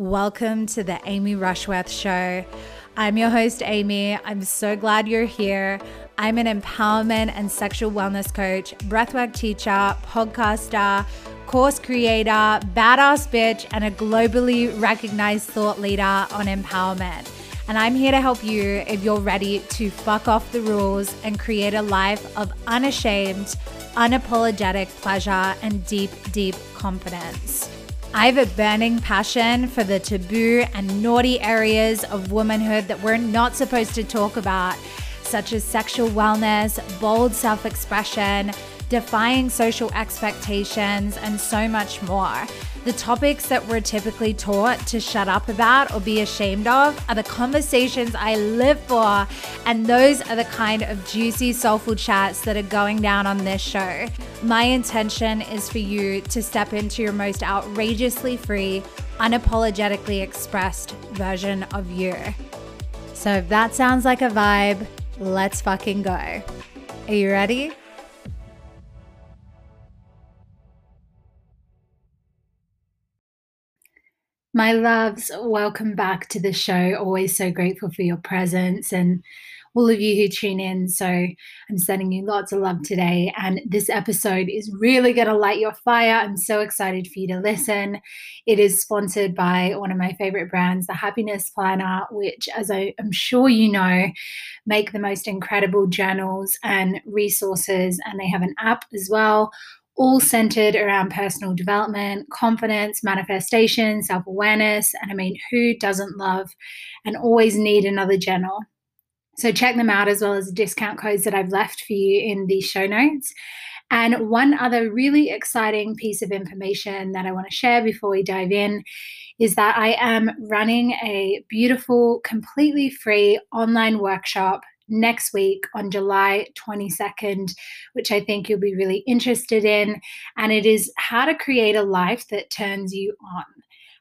Welcome to the Amy Rushworth Show. I'm your host, Amy. I'm so glad you're here. I'm an empowerment and sexual wellness coach, breathwork teacher, podcaster, course creator, badass bitch, and a globally recognized thought leader on empowerment. And I'm here to help you if you're ready to fuck off the rules and create a life of unashamed, unapologetic pleasure and deep, deep confidence. I have a burning passion for the taboo and naughty areas of womanhood that we're not supposed to talk about, such as sexual wellness, bold self expression, defying social expectations, and so much more. The topics that we're typically taught to shut up about or be ashamed of are the conversations I live for, and those are the kind of juicy, soulful chats that are going down on this show. My intention is for you to step into your most outrageously free, unapologetically expressed version of you. So if that sounds like a vibe, let's fucking go. Are you ready? My loves, welcome back to the show. Always so grateful for your presence and all of you who tune in. So I'm sending you lots of love today. And this episode is really going to light your fire. I'm so excited for you to listen. It is sponsored by one of my favorite brands, the Happiness Planner, which, as I am sure you know, make the most incredible journals and resources. And they have an app as well all centered around personal development, confidence, manifestation, self awareness. And I mean, who doesn't love and always need another journal? So check them out as well as discount codes that I've left for you in the show notes. And one other really exciting piece of information that I want to share before we dive in is that I am running a beautiful, completely free online workshop next week on July 22nd, which I think you'll be really interested in. And it is how to create a life that turns you on,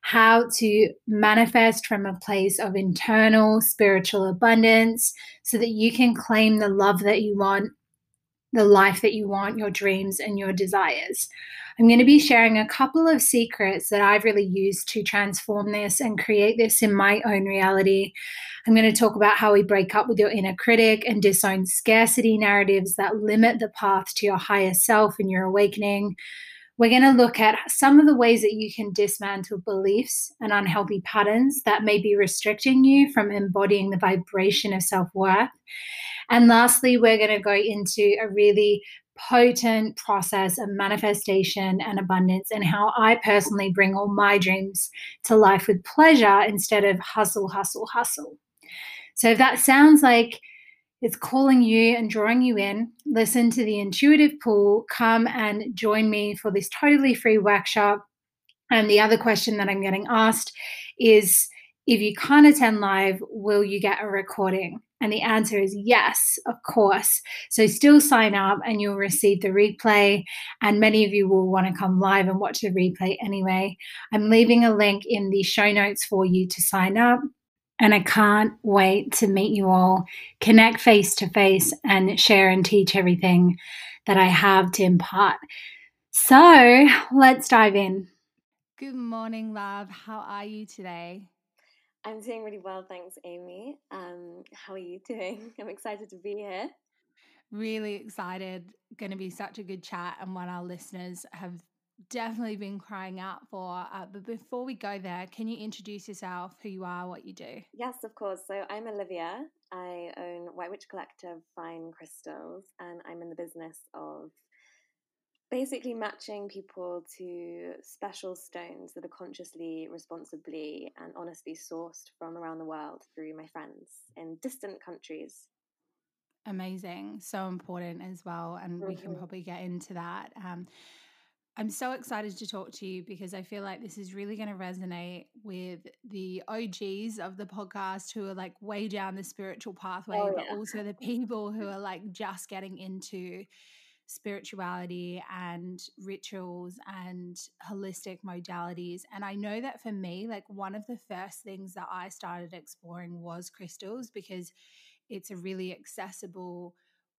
how to manifest from a place of internal spiritual abundance so that you can claim the love that you want the life that you want, your dreams, and your desires. I'm going to be sharing a couple of secrets that I've really used to transform this and create this in my own reality. I'm going to talk about how we break up with your inner critic and disown scarcity narratives that limit the path to your higher self and your awakening. We're going to look at some of the ways that you can dismantle beliefs and unhealthy patterns that may be restricting you from embodying the vibration of self worth. And lastly, we're going to go into a really potent process of manifestation and abundance, and how I personally bring all my dreams to life with pleasure instead of hustle, hustle, hustle. So if that sounds like it's calling you and drawing you in, listen to the intuitive pool. come and join me for this totally free workshop. And the other question that I'm getting asked is if you can't attend live, will you get a recording? And the answer is yes, of course. So still sign up and you'll receive the replay. And many of you will want to come live and watch the replay anyway. I'm leaving a link in the show notes for you to sign up. And I can't wait to meet you all, connect face to face, and share and teach everything that I have to impart. So let's dive in. Good morning, love. How are you today? I'm doing really well, thanks, Amy. Um, how are you doing? I'm excited to be here. Really excited. Going to be such a good chat, and one our listeners have definitely been crying out for. Uh, but before we go there, can you introduce yourself, who you are, what you do? Yes, of course. So I'm Olivia. I own White Witch Collective Fine Crystals, and I'm in the business of basically matching people to special stones that are consciously, responsibly, and honestly sourced from around the world through my friends in distant countries. Amazing. So important as well. And mm-hmm. we can mm-hmm. probably get into that. Um, I'm so excited to talk to you because I feel like this is really going to resonate with the OGs of the podcast who are like way down the spiritual pathway, oh, yeah. but also the people who are like just getting into spirituality and rituals and holistic modalities. And I know that for me, like one of the first things that I started exploring was crystals because it's a really accessible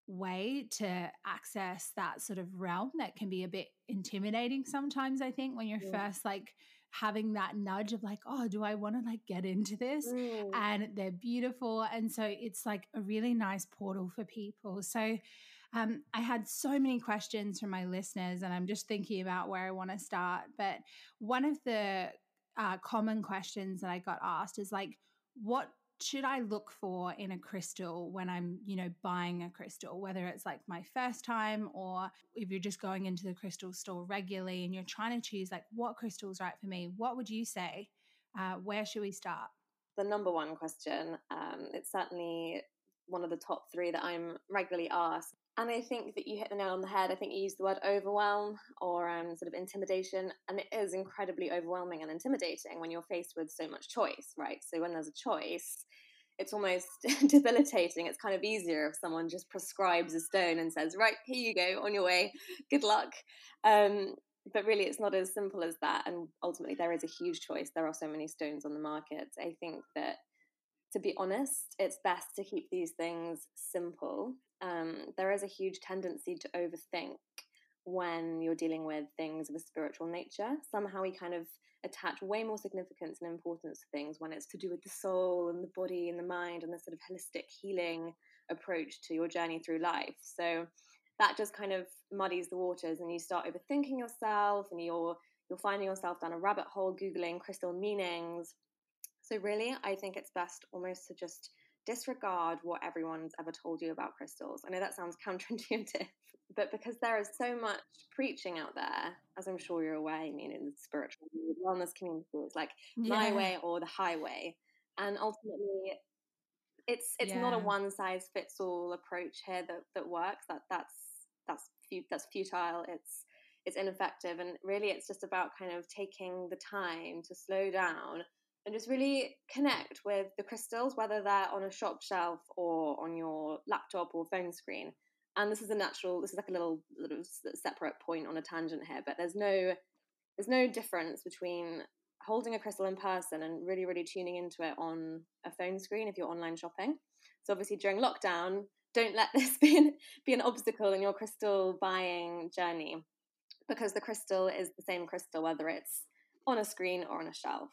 way to access that sort of realm that can be a bit intimidating sometimes i think when you're yeah. first like having that nudge of like, oh, do I want to like get into this? Mm. And they're beautiful. And so it's like a really nice portal for people. So um, I had so many questions from my listeners, and I'm just thinking about where I want to start. But one of the uh, common questions that I got asked is like, what should I look for in a crystal when I'm, you know, buying a crystal, whether it's like my first time or if you're just going into the crystal store regularly and you're trying to choose like what crystal's right for me, what would you say? Uh, where should we start? The number one question, um, it's certainly one of the top three that I'm regularly asked. And I think that you hit the nail on the head. I think you used the word overwhelm or um, sort of intimidation. And it is incredibly overwhelming and intimidating when you're faced with so much choice, right? So when there's a choice, it's almost debilitating. It's kind of easier if someone just prescribes a stone and says, right, here you go, on your way, good luck. Um, but really, it's not as simple as that. And ultimately, there is a huge choice. There are so many stones on the market. I think that to be honest, it's best to keep these things simple. Um, there is a huge tendency to overthink when you're dealing with things of a spiritual nature. Somehow we kind of attach way more significance and importance to things when it's to do with the soul and the body and the mind and the sort of holistic healing approach to your journey through life. So that just kind of muddies the waters and you start overthinking yourself and you're you're finding yourself down a rabbit hole googling crystal meanings so, really, I think it's best almost to just disregard what everyone's ever told you about crystals. I know that sounds counterintuitive, but because there is so much preaching out there, as I'm sure you're aware, I mean, in the spiritual wellness community, it's like yeah. my way or the highway. And ultimately, it's it's yeah. not a one size fits all approach here that, that works. That that's that's that's futile. It's it's ineffective, and really, it's just about kind of taking the time to slow down and just really connect with the crystals, whether they're on a shop shelf or on your laptop or phone screen. And this is a natural. This is like a little little separate point on a tangent here, but there's no there's no difference between holding a crystal in person and really really tuning into it on a phone screen if you're online shopping. So obviously during lockdown, don't let this be an, be an obstacle in your crystal buying journey because the crystal is the same crystal whether it's on a screen or on a shelf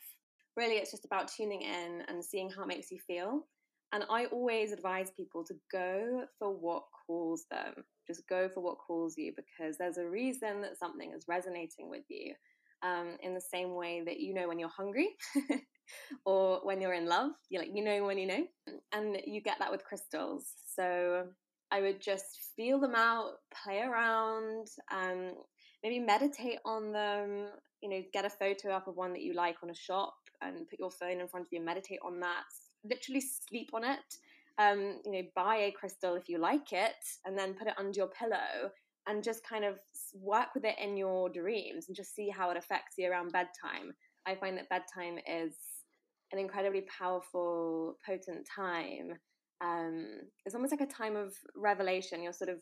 really it's just about tuning in and seeing how it makes you feel. And I always advise people to go for what calls them. Just go for what calls you because there's a reason that something is resonating with you. Um, in the same way that you know when you're hungry or when you're in love, you're like you know when you know, and you get that with crystals. So I would just feel them out, play around, um, maybe meditate on them. You know, get a photo up of one that you like on a shop and put your phone in front of you, and meditate on that, literally sleep on it. Um, you know, buy a crystal if you like it, and then put it under your pillow and just kind of work with it in your dreams and just see how it affects you around bedtime. I find that bedtime is an incredibly powerful, potent time. Um, it's almost like a time of revelation. You're sort of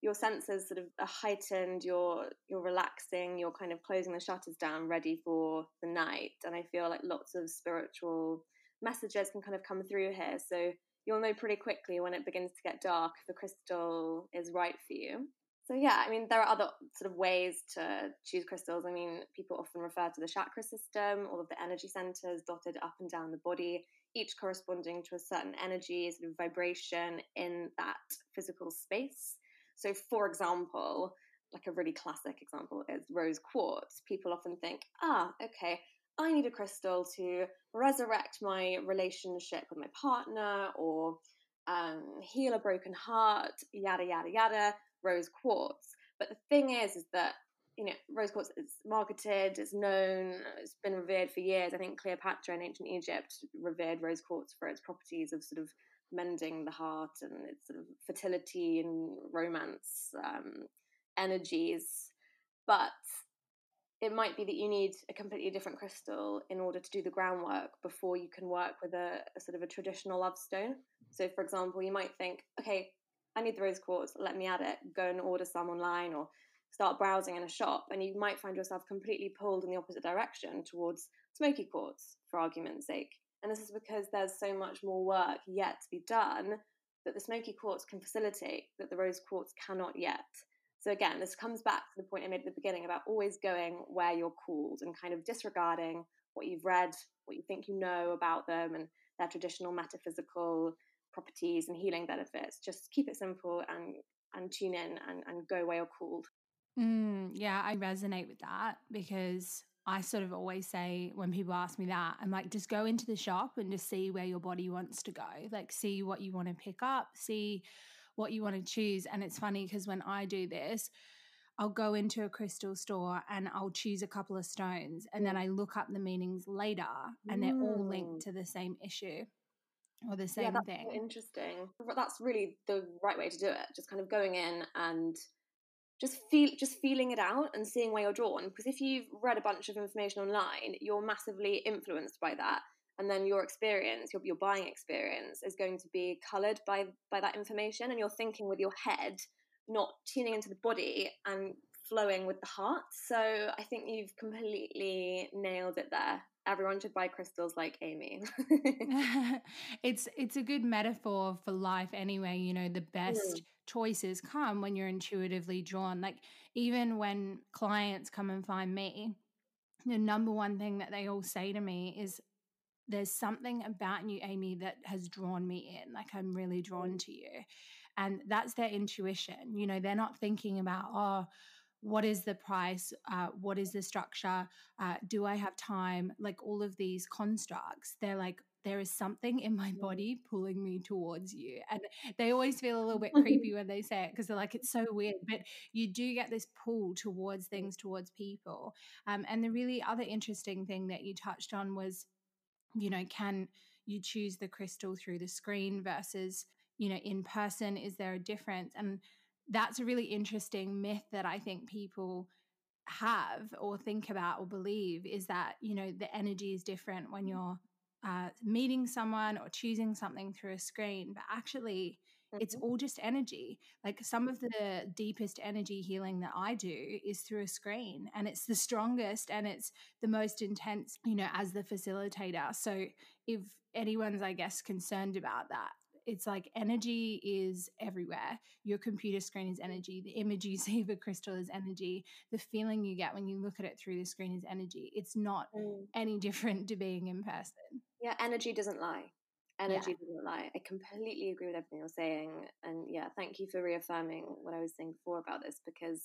your senses sort of are heightened you're you're relaxing you're kind of closing the shutters down ready for the night. And i feel like lots of spiritual messages can kind of come through here. So you'll know pretty quickly when it begins to get dark if the crystal is right for you. So yeah i mean there are other sort of ways to choose crystals. I mean people often refer to the chakra system all of the energy centers dotted up and down the body each corresponding to a certain energy sort of vibration in that physical space so, for example, like a really classic example is rose quartz. People often think, ah, okay, I need a crystal to resurrect my relationship with my partner or um, heal a broken heart, yada, yada, yada, rose quartz. But the thing is, is that, you know, rose quartz is marketed, it's known, it's been revered for years. I think Cleopatra in ancient Egypt revered rose quartz for its properties of sort of mending the heart and its sort of fertility and romance um, energies. But it might be that you need a completely different crystal in order to do the groundwork before you can work with a, a sort of a traditional love stone. So, for example, you might think, okay, I need the rose quartz, let me add it, go and order some online or start browsing in a shop, and you might find yourself completely pulled in the opposite direction towards smoky quartz, for argument's sake. And this is because there's so much more work yet to be done that the smoky quartz can facilitate that the rose quartz cannot yet. So again, this comes back to the point I made at the beginning about always going where you're called and kind of disregarding what you've read, what you think you know about them and their traditional metaphysical properties and healing benefits. Just keep it simple and and tune in and, and go where you're called. Mm, yeah, I resonate with that because I sort of always say when people ask me that, I'm like, just go into the shop and just see where your body wants to go. Like, see what you want to pick up, see what you want to choose. And it's funny because when I do this, I'll go into a crystal store and I'll choose a couple of stones and then mm. I look up the meanings later and they're all linked mm. to the same issue or the same yeah, that's thing. Interesting. That's really the right way to do it. Just kind of going in and just feel just feeling it out and seeing where you're drawn. Because if you've read a bunch of information online you're massively influenced by that. And then your experience your, your buying experience is going to be colored by by that information. And you're thinking with your head not tuning into the body and flowing with the heart. So i think you've completely nailed it there. Everyone should buy crystals like Amy. it's it's a good metaphor for life anyway, you know, the best mm. Choices come when you're intuitively drawn. Like even when clients come and find me, the number one thing that they all say to me is there's something about you Amy that has drawn me in. Like I'm really drawn mm. to you. And that's their intuition. You know, they're not thinking about, oh, what is the price uh, what is the structure uh, do i have time like all of these constructs they're like there is something in my body pulling me towards you and they always feel a little bit creepy when they say it because they're like it's so weird but you do get this pull towards things towards people um, and the really other interesting thing that you touched on was you know can you choose the crystal through the screen versus you know in person? Is there a difference? And that's a really interesting myth that I think people have or think about or believe is that you know the energy is different when you're uh, meeting someone or choosing something through a screen but actually mm-hmm. it's all just energy like some of the deepest energy healing that i do is through a screen and it's the strongest and it's the most intense you know as the facilitator so if anyone's i guess concerned about that it's like energy is everywhere. Your computer screen is energy. The image you see of a crystal is energy. The feeling you get when you look at it through the screen is energy. It's not mm. any different to being in person. Yeah, energy doesn't lie. Energy yeah. doesn't lie. I completely agree with everything you're saying. And yeah, thank you for reaffirming what I was saying before about this because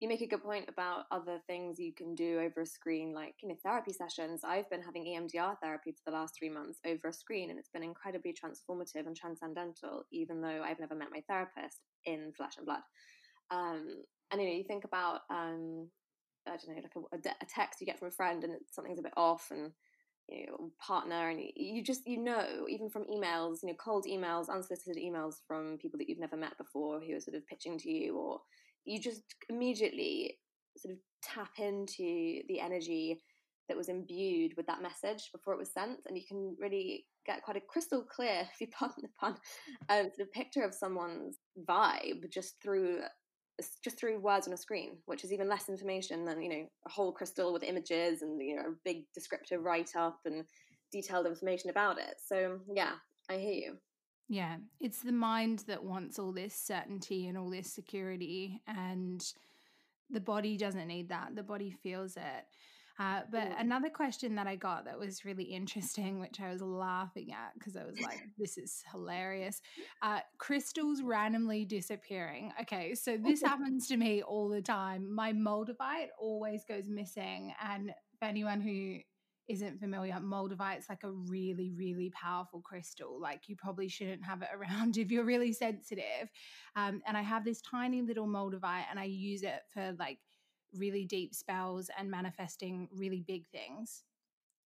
you make a good point about other things you can do over a screen, like you know therapy sessions. I've been having EMDR therapy for the last three months over a screen, and it's been incredibly transformative and transcendental. Even though I've never met my therapist in flesh and blood, um, and you know you think about um, I don't know like a, a, text you get from a friend and something's a bit off, and you know partner, and you just you know even from emails, you know cold emails, unsolicited emails from people that you've never met before who are sort of pitching to you or you just immediately sort of tap into the energy that was imbued with that message before it was sent, and you can really get quite a crystal clear, if you pardon the pun, um, sort of picture of someone's vibe just through just through words on a screen, which is even less information than you know a whole crystal with images and you know a big descriptive write up and detailed information about it. So yeah, I hear you. Yeah, it's the mind that wants all this certainty and all this security, and the body doesn't need that. The body feels it. Uh, but another question that I got that was really interesting, which I was laughing at because I was like, this is hilarious. Uh, crystals randomly disappearing. Okay, so this happens to me all the time. My moldavite always goes missing. And for anyone who isn't familiar, moldavite's like a really, really powerful crystal. Like you probably shouldn't have it around if you're really sensitive. Um, and I have this tiny little moldavite and I use it for like really deep spells and manifesting really big things.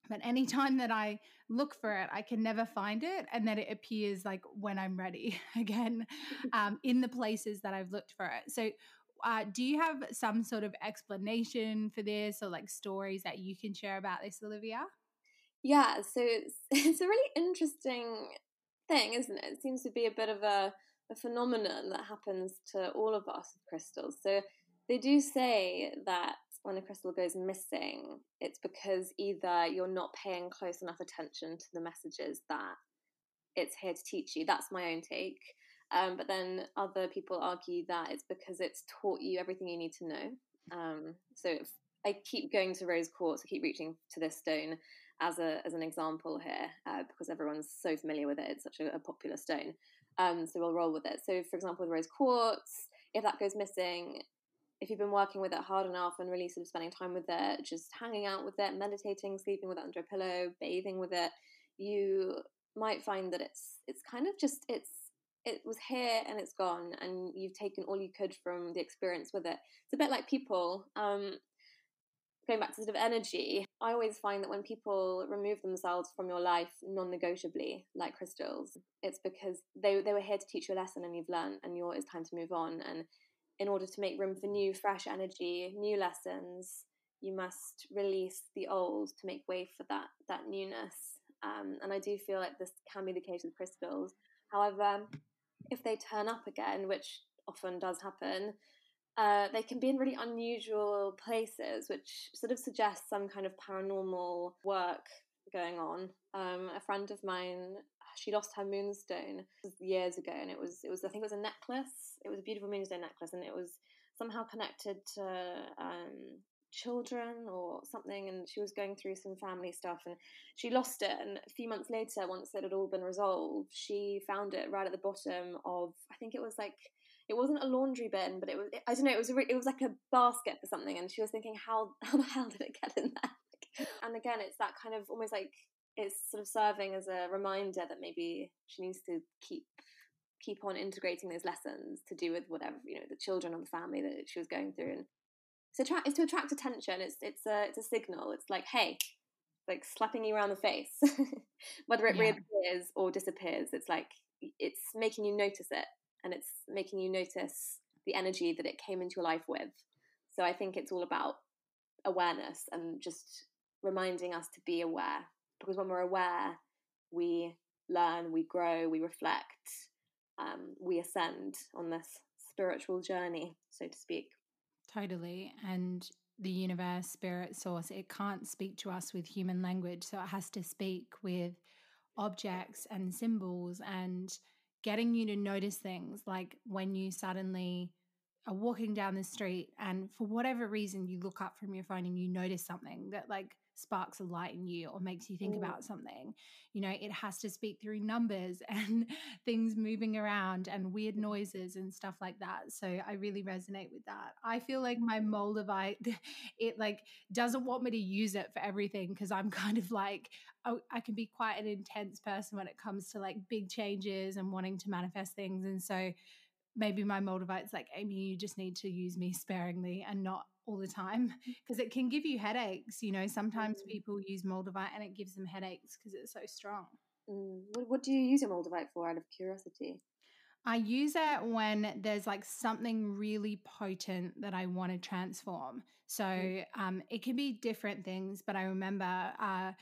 But anytime that I look for it, I can never find it. And then it appears like when I'm ready again um, in the places that I've looked for it. So uh, do you have some sort of explanation for this or like stories that you can share about this, Olivia? Yeah, so it's, it's a really interesting thing, isn't it? It seems to be a bit of a, a phenomenon that happens to all of us with crystals. So they do say that when a crystal goes missing, it's because either you're not paying close enough attention to the messages that it's here to teach you. That's my own take. Um, but then other people argue that it's because it's taught you everything you need to know. Um, so I keep going to rose quartz. I keep reaching to this stone as a as an example here uh, because everyone's so familiar with it. It's such a, a popular stone. Um, so we'll roll with it. So for example, with rose quartz, if that goes missing, if you've been working with it hard enough and really sort of spending time with it, just hanging out with it, meditating, sleeping with it under a pillow, bathing with it, you might find that it's it's kind of just it's it was here and it's gone and you've taken all you could from the experience with it. It's a bit like people. Um, going back to sort of energy, I always find that when people remove themselves from your life non-negotiably, like crystals, it's because they they were here to teach you a lesson and you've learned and you're, it's time to move on. And in order to make room for new, fresh energy, new lessons, you must release the old to make way for that that newness. Um, and I do feel like this can be the case with crystals. However, if they turn up again, which often does happen, uh, they can be in really unusual places, which sort of suggests some kind of paranormal work going on. Um, a friend of mine, she lost her moonstone years ago, and it was it was I think it was a necklace. It was a beautiful moonstone necklace, and it was somehow connected to um, children or something. And she was going through some family stuff, and she lost it. And a few months later, once it had all been resolved, she found it right at the bottom of I think it was like it wasn't a laundry bin, but it was I don't know. It was a, it was like a basket for something, and she was thinking, how how the hell did it get in there? and again, it's that kind of almost like it's sort of serving as a reminder that maybe she needs to keep keep on integrating those lessons to do with whatever you know the children or the family that she was going through and it's, attract, it's to attract attention it's it's a it's a signal it's like hey like slapping you around the face whether it yeah. reappears or disappears it's like it's making you notice it and it's making you notice the energy that it came into your life with. So I think it's all about awareness and just reminding us to be aware because when we're aware, we learn, we grow, we reflect, um, we ascend on this spiritual journey, so to speak. Totally. And the universe, spirit, source, it can't speak to us with human language. So it has to speak with objects and symbols and getting you to notice things like when you suddenly are walking down the street and for whatever reason you look up from your phone and you notice something that like sparks a light in you or makes you think mm. about something you know it has to speak through numbers and things moving around and weird noises and stuff like that so i really resonate with that i feel like my moldavite it like doesn't want me to use it for everything because i'm kind of like I, I can be quite an intense person when it comes to like big changes and wanting to manifest things and so maybe my moldavite's like amy you just need to use me sparingly and not all the time because mm. it can give you headaches. You know, sometimes mm. people use Moldavite and it gives them headaches because it's so strong. Mm. What, what, do you use your Moldavite for out of curiosity? I use it when there's like something really potent that I want to transform. So mm. um, it can be different things, but I remember uh,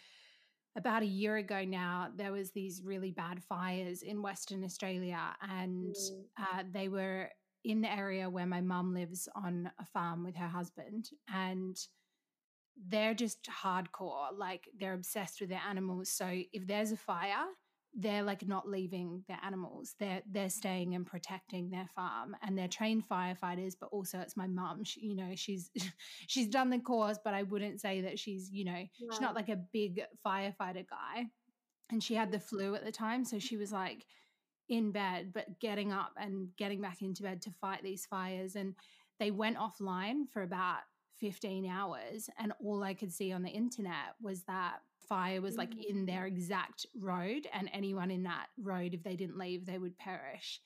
about a year ago now, there was these really bad fires in Western Australia, and mm. uh, they were in the area where my mum lives on a farm with her husband and they're just hardcore like they're obsessed with their animals. So if there's a fire they're like not leaving their animals. They're they're staying and protecting their farm and they're trained firefighters but also it's my mum. She, you know she's she's done the course but i wouldn't say that she's you know she's not like a big firefighter guy. And she had the flu at the time so she was like in bed, but getting up and getting back into bed to fight these fires. And they went offline for about 15 hours. And all I could see on the internet was that fire was like in their mm. exact road. And anyone in that road, if they didn't leave, they would perish.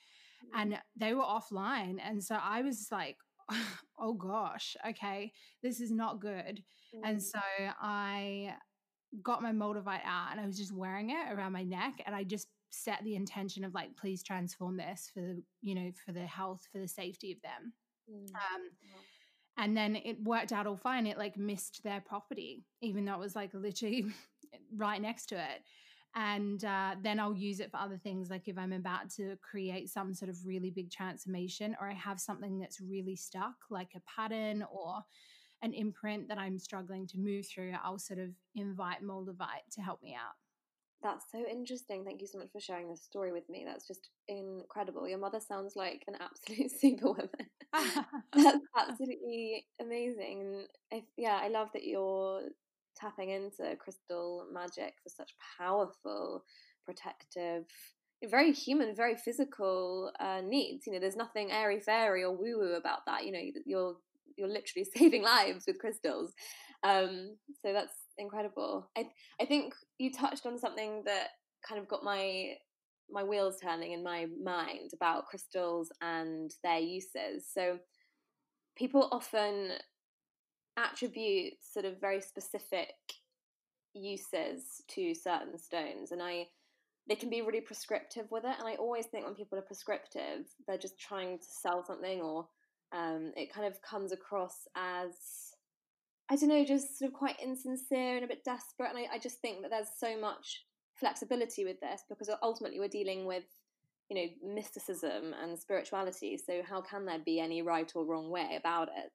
And they were offline. And so I was like, oh gosh, okay, this is not good. And so I got my Moldavite out and I was just wearing it around my neck and I just set the intention of like please transform this for the you know for the health for the safety of them mm. um, and then it worked out all fine it like missed their property even though it was like literally right next to it and uh, then I'll use it for other things, like if I'm about to create some sort of really big transformation, or I have something that's really stuck, like a pattern or an imprint that I'm struggling to move through. I'll sort of invite Moldavite to help me out. That's so interesting. Thank you so much for sharing this story with me. That's just incredible. Your mother sounds like an absolute superwoman. That's absolutely amazing. I, yeah, I love that you're tapping into crystal magic for such powerful, protective, very human, very physical uh, needs. You know, there's nothing airy fairy or woo woo about that. You know, you're you're literally saving lives with crystals. Um, so that's incredible. I I think you touched on something that kind of got my my wheels turning in my mind about crystals and their uses. So people often attribute sort of very specific uses to certain stones and I they can be really prescriptive with it and I always think when people are prescriptive they're just trying to sell something or um, it kind of comes across as I don't know, just sort of quite insincere and a bit desperate. And I, I just think that there's so much flexibility with this because ultimately we're dealing with, you know, mysticism and spirituality. So how can there be any right or wrong way about it?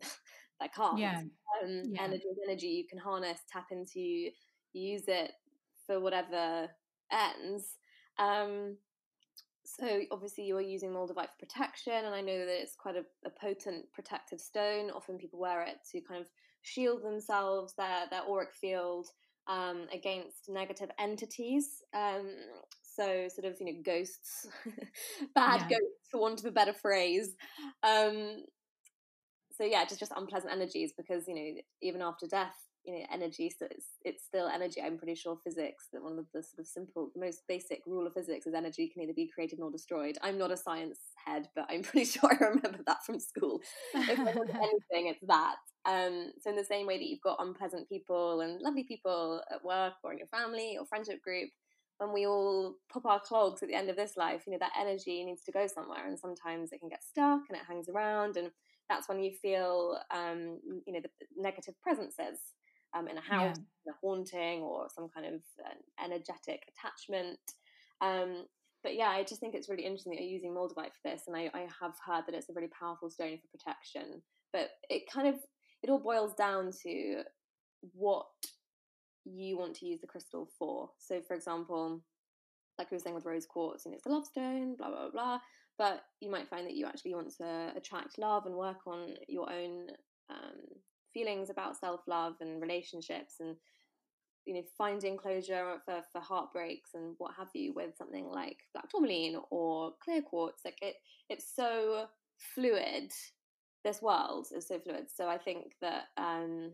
there can't. Yeah. Um, yeah. Energy is energy. You can harness, tap into, use it for whatever ends. Um, so obviously you are using moldavite for protection, and I know that it's quite a, a, potent protective stone. Often people wear it to kind of shield themselves, their their auric field um, against negative entities. Um, so sort of you know ghosts, bad yeah. ghosts, for want of a better phrase. Um, so yeah, just just unpleasant energies because you know even after death, you know energy so it's, it's still energy i'm pretty sure physics that one of the sort of simple the most basic rule of physics is energy can either be created nor destroyed i'm not a science head but i'm pretty sure i remember that from school if anything it's that um, so in the same way that you've got unpleasant people and lovely people at work or in your family or friendship group when we all pop our clogs at the end of this life you know that energy needs to go somewhere and sometimes it can get stuck and it hangs around and that's when you feel um, you know the negative presences um, in a house, yeah. a haunting, or some kind of uh, energetic attachment. Um, but yeah, I just think it's really interesting that you're using moldavite for this, and I, I have heard that it's a really powerful stone for protection. But it kind of it all boils down to what you want to use the crystal for. So, for example, like we were saying with rose quartz, and it's a love stone, blah blah blah. But you might find that you actually want to attract love and work on your own um, feelings about self love and relationships and you know finding closure for, for heartbreaks and what have you with something like black tourmaline or clear quartz like it it's so fluid this world is so fluid so i think that um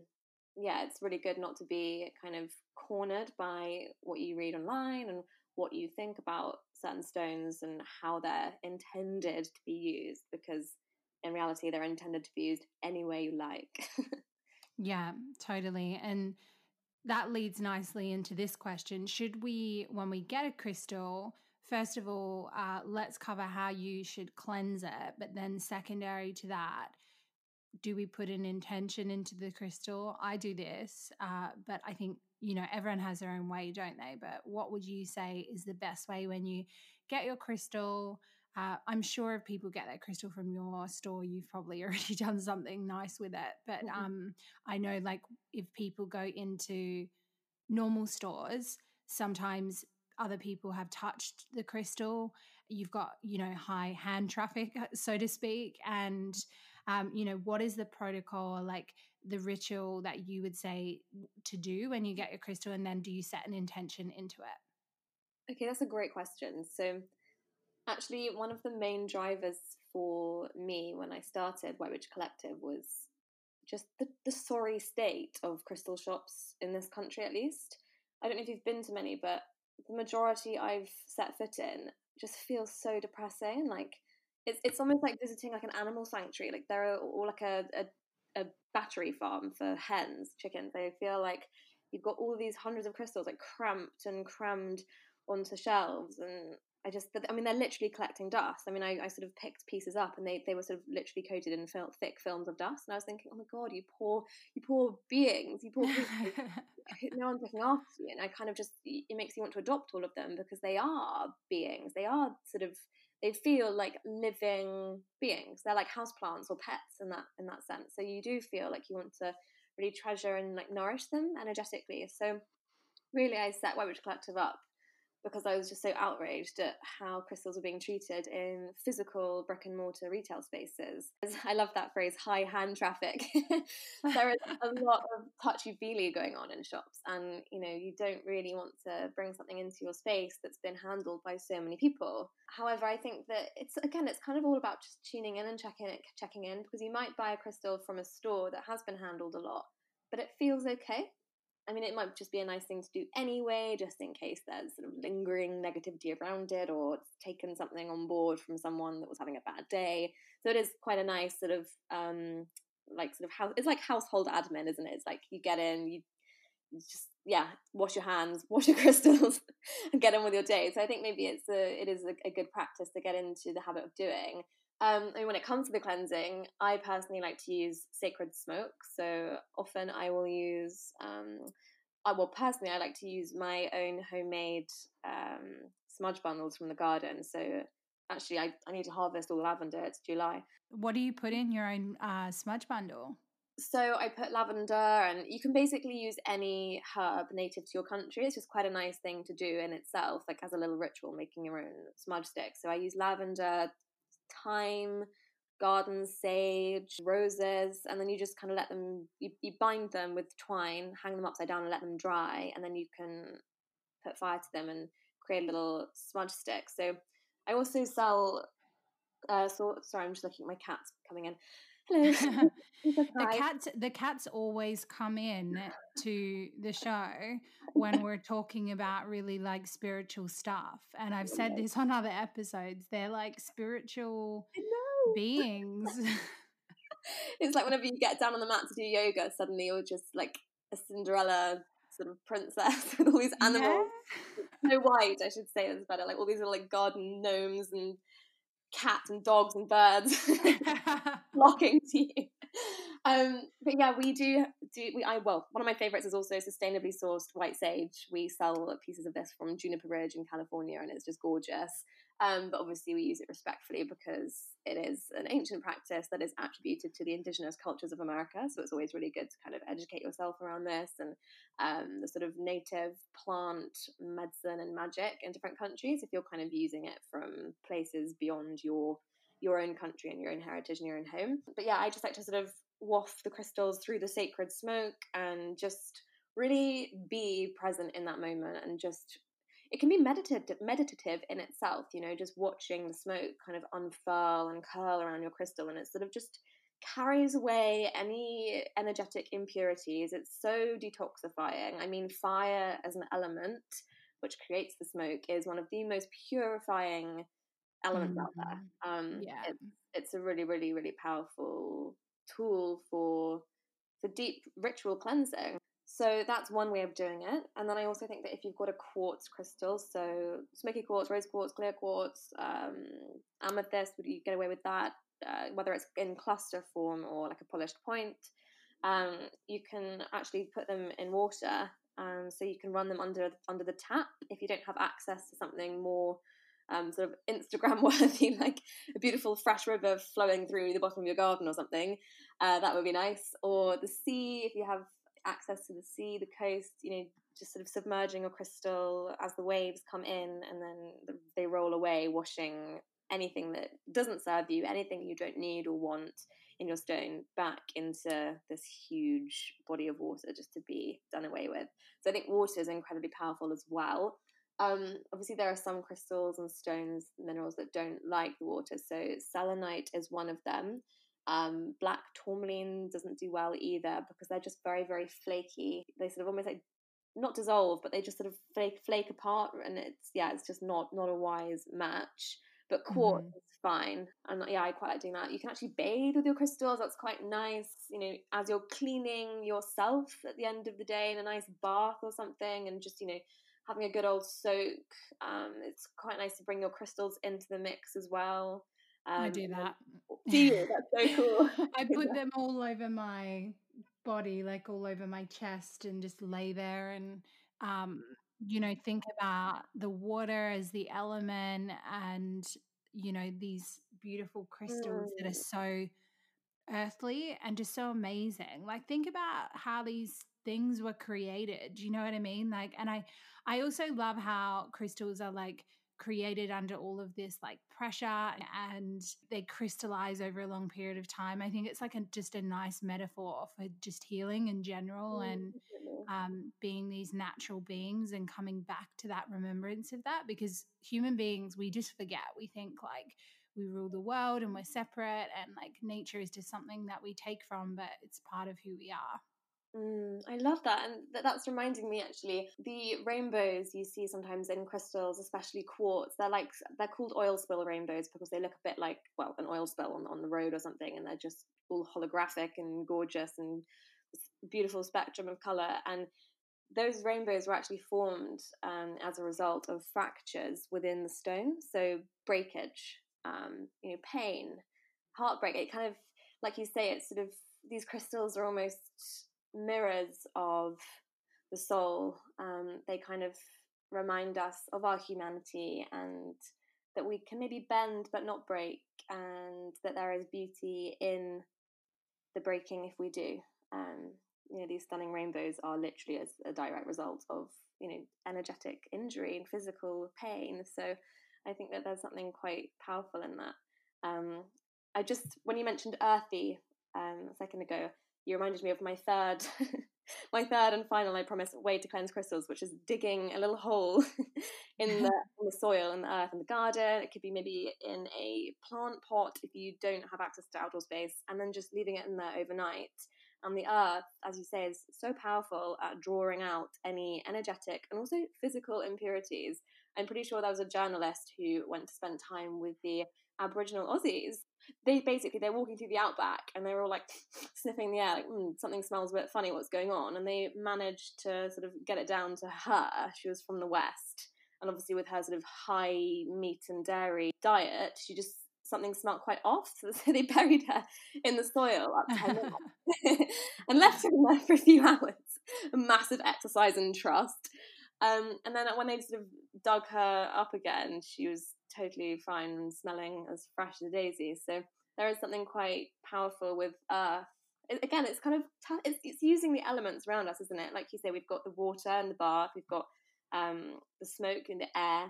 yeah it's really good not to be kind of cornered by what you read online and what you think about certain stones and how they're intended to be used because in reality they're intended to be used any way you like Yeah, totally. And that leads nicely into this question. Should we, when we get a crystal, first of all, uh, let's cover how you should cleanse it. But then, secondary to that, do we put an intention into the crystal? I do this, uh, but I think, you know, everyone has their own way, don't they? But what would you say is the best way when you get your crystal? Uh, I'm sure if people get that crystal from your store, you've probably already done something nice with it. But mm-hmm. um, I know, like, if people go into normal stores, sometimes other people have touched the crystal. You've got, you know, high hand traffic, so to speak. And, um, you know, what is the protocol, like the ritual that you would say to do when you get your crystal? And then do you set an intention into it? Okay, that's a great question. So, actually one of the main drivers for me when I started White Witch Collective was just the, the sorry state of crystal shops in this country at least. I don't know if you've been to many, but the majority I've set foot in just feels so depressing. Like it's it's almost like visiting like an animal sanctuary. Like they're all like a, a, a battery farm for hens, chickens. They feel like you've got all these hundreds of crystals like cramped and crammed onto shelves and I just, I mean, they're literally collecting dust. I mean, I, I sort of picked pieces up, and they, they were sort of literally coated in fil- thick films of dust. And I was thinking, oh my god, you poor, you poor beings, you poor no one's looking after you. And I kind of just, it makes you want to adopt all of them because they are beings. They are sort of, they feel like living beings. They're like houseplants or pets in that in that sense. So you do feel like you want to really treasure and like nourish them energetically. So really, I set White Witch Collective up because I was just so outraged at how crystals were being treated in physical brick and mortar retail spaces. I love that phrase, high hand traffic. there is a lot of touchy feely going on in shops, and you know, you don't really want to bring something into your space that's been handled by so many people. However, I think that it's again, it's kind of all about just tuning in and checking it, checking in because you might buy a crystal from a store that has been handled a lot, but it feels okay I mean, it might just be a nice thing to do anyway, just in case there's sort of lingering negativity around it or it's taken something on board from someone that was having a bad day. So it is quite a nice sort of, um, like sort of house, it's like household admin, isn't it? It's like you get in, you just, yeah, wash your hands, wash your crystals and get on with your day. So I think maybe it's a, it is a, a good practice to get into the habit of doing. Um, mean, when it comes to the cleansing, I personally like to use sacred smoke. So often I will use, um, I, well, personally, I like to use my own homemade um, smudge bundles from the garden. So actually, I, I need to harvest all the lavender. It's July. What do you put in your own uh, smudge bundle? So I put lavender, and you can basically use any herb native to your country. It's just quite a nice thing to do in itself, like as a little ritual, making your own smudge stick. So I use lavender, thyme, garden sage, roses, and then you just kind of let them, you, you bind them with twine, hang them upside down and let them dry, and then you can put fire to them and create a little smudge stick. So I also sell, uh, so, sorry, I'm just looking at my cats coming in. Hello. the cats the cats always come in to the show when we're talking about really like spiritual stuff and i've said this on other episodes they're like spiritual beings it's like whenever you get down on the mat to do yoga suddenly you're just like a cinderella sort of princess with all these animals yeah. so white i should say is better like all these little like garden gnomes and cats and dogs and birds flocking to you. Um, but yeah, we do do we. I well, one of my favorites is also sustainably sourced white sage. We sell pieces of this from Juniper Ridge in California, and it's just gorgeous. Um, but obviously, we use it respectfully because it is an ancient practice that is attributed to the indigenous cultures of America. So it's always really good to kind of educate yourself around this and um, the sort of native plant medicine and magic in different countries. If you're kind of using it from places beyond your your own country and your own heritage and your own home. But yeah, I just like to sort of waft the crystals through the sacred smoke and just really be present in that moment and just it can be meditative meditative in itself you know just watching the smoke kind of unfurl and curl around your crystal and it sort of just carries away any energetic impurities it's so detoxifying i mean fire as an element which creates the smoke is one of the most purifying elements mm-hmm. out there mm-hmm. um yeah it's, it's a really really really powerful tool for for deep ritual cleansing so that's one way of doing it. And then I also think that if you've got a quartz crystal, so smoky quartz, rose quartz, clear quartz, um, amethyst, would you get away with that? Uh, whether it's in cluster form or like a polished point, um, you can actually put them in water. Um, so you can run them under under the tap if you don't have access to something more um, sort of Instagram worthy, like a beautiful fresh river flowing through the bottom of your garden or something. Uh, that would be nice. Or the sea, if you have access to the sea, the coast, you know, just sort of submerging a crystal as the waves come in and then they roll away, washing anything that doesn't serve you, anything you don't need or want in your stone back into this huge body of water just to be done away with. So I think water is incredibly powerful as well. Um, obviously, there are some crystals and stones, minerals that don't like the water. So selenite is one of them. Um, black tourmaline doesn't do well either because they're just very, very flaky. They sort of almost like not dissolve, but they just sort of flake flake apart, and it's yeah, it's just not not a wise match. But quartz mm-hmm. is fine, and yeah, I quite like doing that. You can actually bathe with your crystals. That's quite nice. You know, as you're cleaning yourself at the end of the day in a nice bath or something, and just you know having a good old soak. Um, it's quite nice to bring your crystals into the mix as well. Um, I do that. Do you? That's so cool. I put them all over my body, like all over my chest, and just lay there and, um, you know, think about the water as the element and, you know, these beautiful crystals mm. that are mm. so earthly and just so amazing. Like think about how these things were created. Do you know what I mean? Like and I I also love how crystals are like created under all of this like pressure and they crystallize over a long period of time. I think it's like a, just a nice metaphor for just healing in general mm, and um, being these natural beings and coming back to that remembrance of that because human beings, we just forget. We think like we rule the world and we're separate and like nature is just something that we take from, but it's part of who we are. Mm, I love that, and th- that's reminding me actually the rainbows you see sometimes in crystals, especially quartz. They're like they're called oil spill rainbows because they look a bit like well an oil spill on on the road or something, and they're just all holographic and gorgeous and beautiful spectrum of color. And those rainbows were actually formed um, as a result of fractures within the stone, so breakage, um, you know, pain, heartbreak. It kind of like you say, it's sort of these crystals are almost mirrors of the soul. Um, they kind of remind us of our humanity and that we can maybe bend but not break, and that there is beauty in the breaking if we do. Um, you know, these stunning rainbows are literally as a direct result of you know energetic injury and physical pain. So I think that there's something quite powerful in that. Um, I just when you mentioned earthy um, a second ago, you reminded me of my third my third and final I promise way to cleanse crystals, which is digging a little hole in the in the soil in the earth in the garden. It could be maybe in a plant pot if you don't have access to outdoor space, and then just leaving it in there overnight. And the earth, as you say, is so powerful at drawing out any energetic and also physical impurities. I'm pretty sure there was a journalist who went to spend time with the Aboriginal Aussies they basically they're walking through the outback and they're all like sniffing the air like mm, something smells a bit funny. What's going on? And they managed to sort of get it down to her. She was from the west and obviously with her sort of high meat and dairy diet she just something smelled quite off. So they buried her in the soil and left her in there for a few hours. A massive exercise and trust. Um, and then when they sort of dug her up again she was totally fine and smelling as fresh as a daisy. So there is something quite powerful with earth. It, again, it's kind of it's, it's using the elements around us, isn't it? Like you say, we've got the water and the bath, we've got um, the smoke in the air,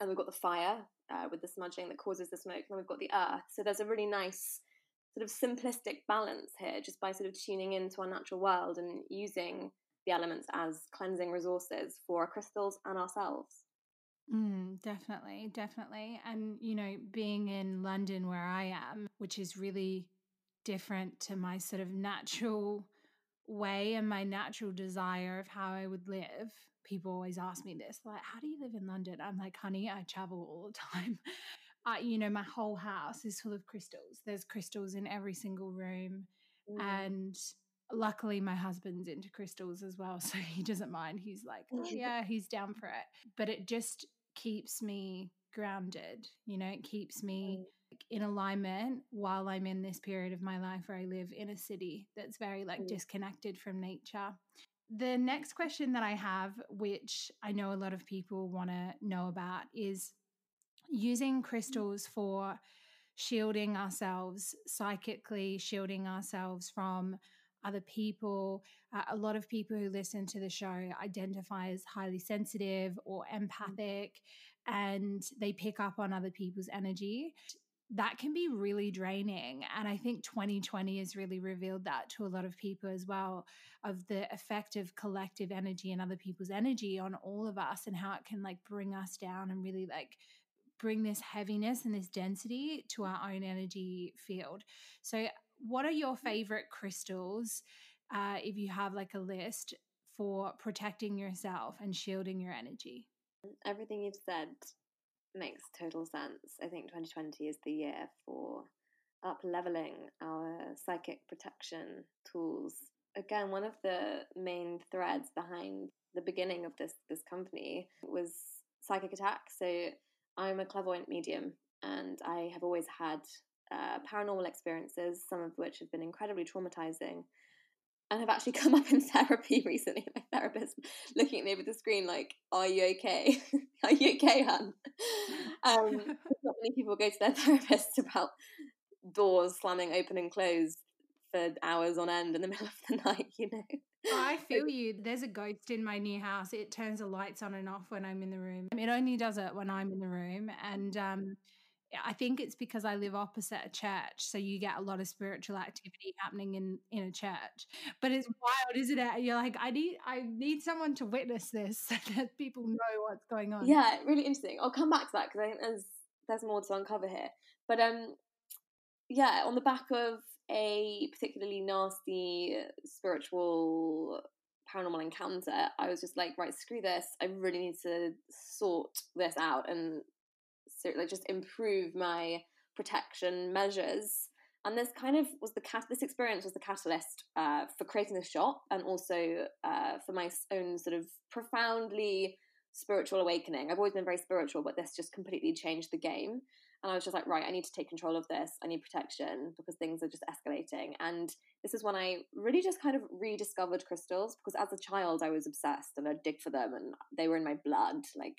and we've got the fire uh, with the smudging that causes the smoke, and we've got the earth. So there's a really nice sort of simplistic balance here, just by sort of tuning into our natural world and using the elements as cleansing resources for our crystals and ourselves. Mm, definitely, definitely. And, you know, being in London where I am, which is really different to my sort of natural way and my natural desire of how I would live. People always ask me this, like, how do you live in London? I'm like, honey, I travel all the time. Uh, you know, my whole house is full of crystals. There's crystals in every single room. Mm. And luckily my husband's into crystals as well so he doesn't mind he's like oh, yeah he's down for it but it just keeps me grounded. You know, it keeps me in alignment while I'm in this period of my life where I live in a city that's very like disconnected from nature. The next question that I have, which I know a lot of people want to know about, is using mm. crystals for shielding ourselves psychically, shielding ourselves from other people. Uh, a lot of people who listen to the show identify as highly sensitive or mm. empathic and they pick up on other people's energy. That can be really draining. And I think 2020 has really revealed that to a lot of people as well of the effect of collective energy and other people's energy on all of us and how it can like bring us down and really like bring this heaviness and this density to our own energy field. So what are your favorite crystals uh, if you have like a list for protecting yourself and shielding your energy? Everything you've said makes total sense. I think 2020 is the year for up leveling our psychic protection tools. Again one of the main threads behind the beginning of this this company was psychic attack. So i'm a clairvoyant medium and i have always had uh, paranormal experiences, some of which have been incredibly traumatizing, and have actually come up in therapy recently. My therapist looking at me with the screen like, "Are you okay? Are you okay, hun?" Um, not many people go to their therapist about doors slamming open and closed for hours on end in the middle of the night, you know. I feel you. There's a ghost in my new house. It turns the lights on and off when I'm in the room. It only does it when I'm in the room. And um, I think it's because I live opposite a church, so you get a lot of spiritual activity happening in in a church. But it's wild, isn't it? You're like, I need I need someone to witness this so that people know what's going on. Yeah, really interesting. I'll come back to that because I think there's there's more to uncover here. But um, yeah, on the back of a particularly nasty spiritual paranormal encounter, I was just like, right, screw this. I really need to sort this out and like just improve my protection measures. And this kind of was the cat. This experience was the catalyst uh, for creating the shop, and also uh, for my own sort of profoundly spiritual awakening. I've always been very spiritual, but this just completely changed the game. And I was just like, right, I need to take control of this. I need protection because things are just escalating. And this is when I really just kind of rediscovered crystals because as a child, I was obsessed and I'd dig for them and they were in my blood. Like,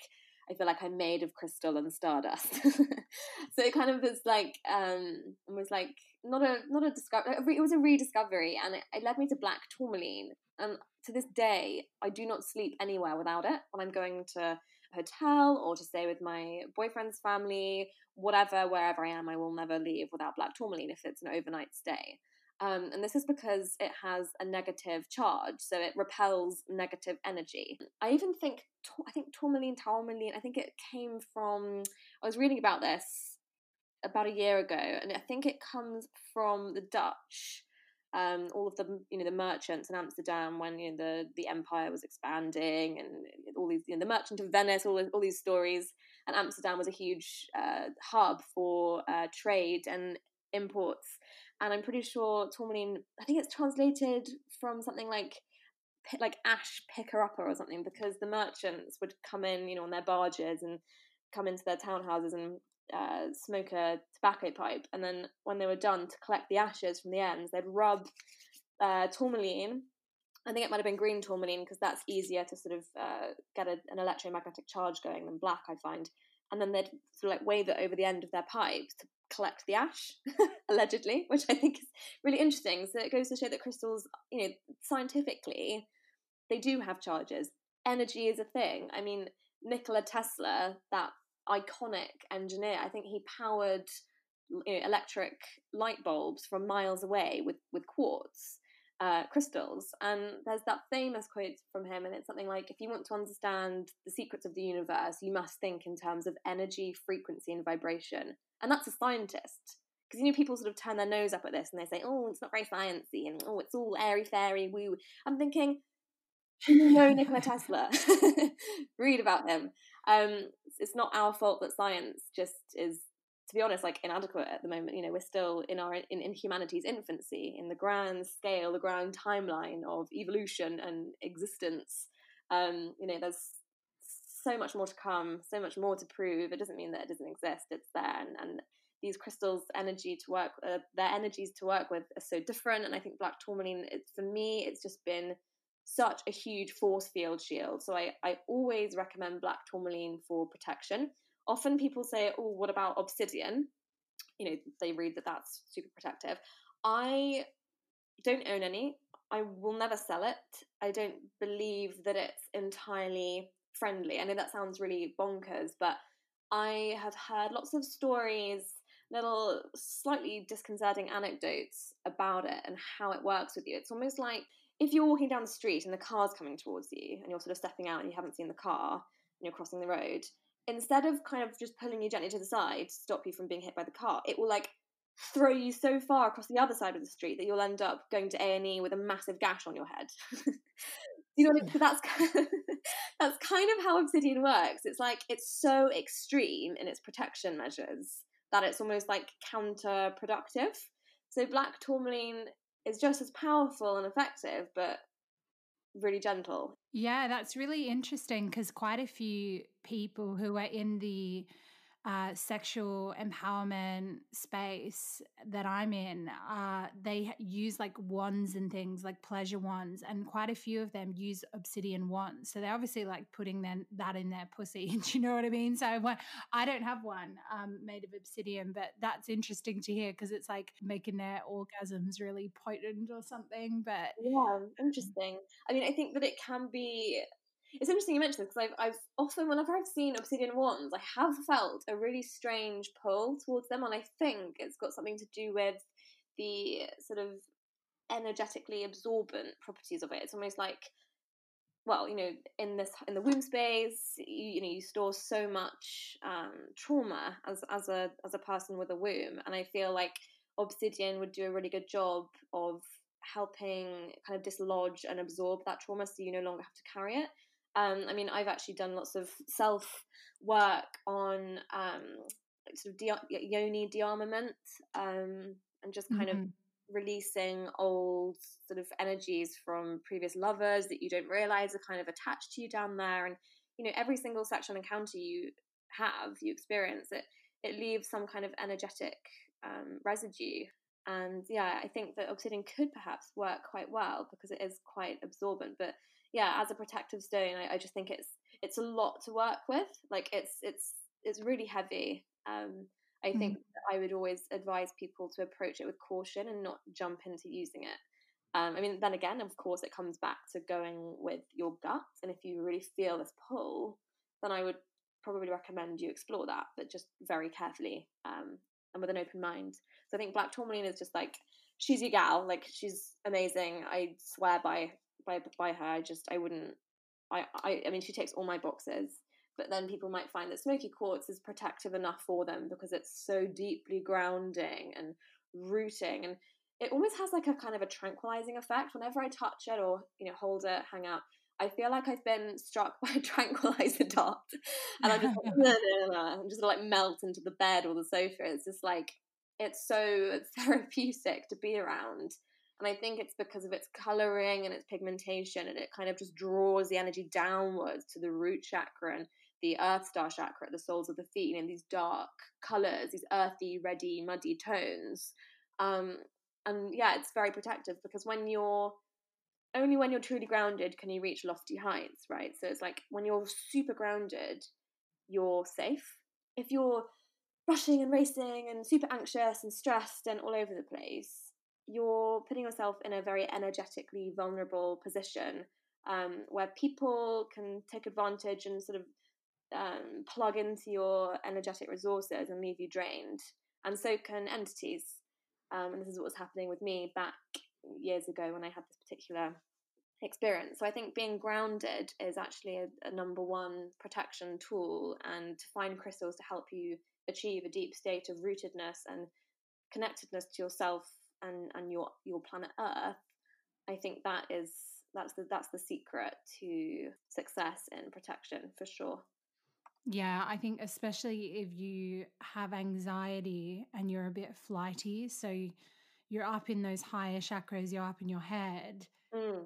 I feel like I'm made of crystal and stardust. so it kind of was like um was like not a not a discovery. It was a rediscovery, and it, it led me to black tourmaline. And to this day, I do not sleep anywhere without it. When I'm going to a hotel or to stay with my boyfriend's family, whatever, wherever I am, I will never leave without black tourmaline if it's an overnight stay. Um, and this is because it has a negative charge, so it repels negative energy. I even think, I think tourmaline, tourmaline, I think it came from, I was reading about this about a year ago, and I think it comes from the Dutch. Um, all of the you know the merchants in Amsterdam when you know, the the empire was expanding and all these you know the merchant of Venice all all these stories and Amsterdam was a huge uh, hub for uh, trade and imports and I'm pretty sure tourmaline. I think it's translated from something like like ash picker upper or something because the merchants would come in, you know, on their barges and come into their townhouses and uh, smoke a tobacco pipe, and then when they were done to collect the ashes from the ends, they'd rub uh, tourmaline. I think it might have been green tourmaline because that's easier to sort of uh, get a, an electromagnetic charge going than black, I find. And then they'd sort of like wave it over the end of their pipes to collect the ash, allegedly, which I think is really interesting. So it goes to show that crystals, you know, scientifically, they do have charges. Energy is a thing. I mean, Nikola Tesla, that iconic engineer, I think he powered you know, electric light bulbs from miles away with, with quartz. Uh, crystals. And there's that famous quote from him, and it's something like if you want to understand the secrets of the universe, you must think in terms of energy, frequency, and vibration and that's a scientist. Because you know, people sort of turn their nose up at this and they say, "Oh, it's not very sciencey," and "Oh, it's all airy fairy woo." I'm thinking, know Nikola Tesla? Read about him. Um, it's not our fault that science just is, to be honest, like inadequate at the moment. You know, we're still in our in, in humanity's infancy, in the grand scale, the grand timeline of evolution and existence. Um, you know, there's so much more to come, so much more to prove. It doesn't mean that it doesn't exist. It's there, and, and these crystals' energy to work, uh, their energies to work with are so different. And I think black tourmaline, it's for me, it's just been such a huge force field shield. So I, I always recommend black tourmaline for protection. Often people say, "Oh, what about obsidian?" You know, they read that that's super protective. I don't own any. I will never sell it. I don't believe that it's entirely friendly. I know that sounds really bonkers, but I have heard lots of stories, little slightly disconcerting anecdotes about it and how it works with you. It's almost like if you're walking down the street and the car's coming towards you and you're sort of stepping out and you haven't seen the car and you're crossing the road, instead of kind of just pulling you gently to the side to stop you from being hit by the car, it will like throw you so far across the other side of the street that you'll end up going to A&E with a massive gash on your head. you know I mean? That's kind of, that's kind of how obsidian works. It's like it's so extreme in its protection measures that it's almost like counterproductive. So black tourmaline is just as powerful and effective, but really gentle. Yeah, that's really interesting because quite a few people who are in the uh, sexual empowerment space that I'm in, uh, they use like wands and things like pleasure wands, and quite a few of them use obsidian wands. So they're obviously like putting then that in their pussy. Do you know what I mean? So I don't have one um, made of obsidian, but that's interesting to hear because it's like making their orgasms really potent or something. But yeah, interesting. I mean, I think that it can be it's interesting you mention this because I've, I've often, whenever I've seen obsidian wands, I have felt a really strange pull towards them, and I think it's got something to do with the sort of energetically absorbent properties of it. It's almost like, well, you know, in this in the womb space, you, you know, you store so much um, trauma as as a as a person with a womb, and I feel like obsidian would do a really good job of helping kind of dislodge and absorb that trauma so you no longer have to carry it um, I mean, I've actually done lots of self work on um, sort of de- yoni dearmament um, and just kind mm-hmm. of releasing old sort of energies from previous lovers that you don't realize are kind of attached to you down there. And, you know, every single sexual encounter you have, you experience it, it leaves some kind of energetic um, residue. And yeah, I think that obsidian could perhaps work quite well because it is quite absorbent. But yeah, as a protective stone, I, I just think it's it's a lot to work with. Like it's it's it's really heavy. Um, I mm-hmm. think I would always advise people to approach it with caution and not jump into using it. Um, I mean, then again, of course, it comes back to going with your gut. And if you really feel this pull, then I would probably recommend you explore that, but just very carefully um, and with an open mind. So I think Black Tourmaline is just like, she's your gal. Like, she's amazing. I swear by by by her. I just I wouldn't. I I I mean, she takes all my boxes. But then people might find that smoky quartz is protective enough for them because it's so deeply grounding and rooting, and it almost has like a kind of a tranquilizing effect. Whenever I touch it or you know hold it, hang out, I feel like I've been struck by a tranquilizer dart, and I just like, I'm just like melt into the bed or the sofa. It's just like it's so therapeutic to be around. And I think it's because of its coloring and its pigmentation, and it kind of just draws the energy downwards to the root chakra and the earth star chakra the soles of the feet, in these dark colors, these earthy, reddy, muddy tones. Um, and yeah, it's very protective because when you're only when you're truly grounded can you reach lofty heights, right? So it's like when you're super grounded, you're safe. If you're rushing and racing and super anxious and stressed and all over the place, you're putting yourself in a very energetically vulnerable position um, where people can take advantage and sort of um, plug into your energetic resources and leave you drained. And so can entities. Um, and this is what was happening with me back years ago when I had this particular experience. So I think being grounded is actually a, a number one protection tool, and to find crystals to help you achieve a deep state of rootedness and connectedness to yourself and and your your planet Earth, I think that is that's the that's the secret to success in protection for sure. Yeah, I think especially if you have anxiety and you're a bit flighty, so you're up in those higher chakras, you're up in your head. Mm.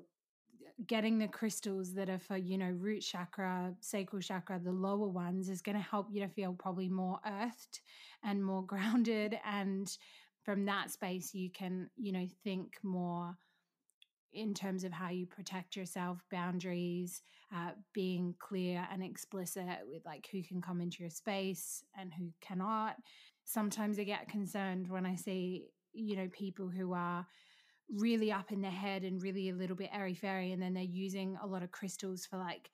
Getting the crystals that are for, you know, root chakra, sacral chakra, the lower ones is going to help you to feel probably more earthed and more grounded and from that space you can you know think more in terms of how you protect yourself boundaries uh, being clear and explicit with like who can come into your space and who cannot sometimes i get concerned when i see you know people who are really up in their head and really a little bit airy fairy and then they're using a lot of crystals for like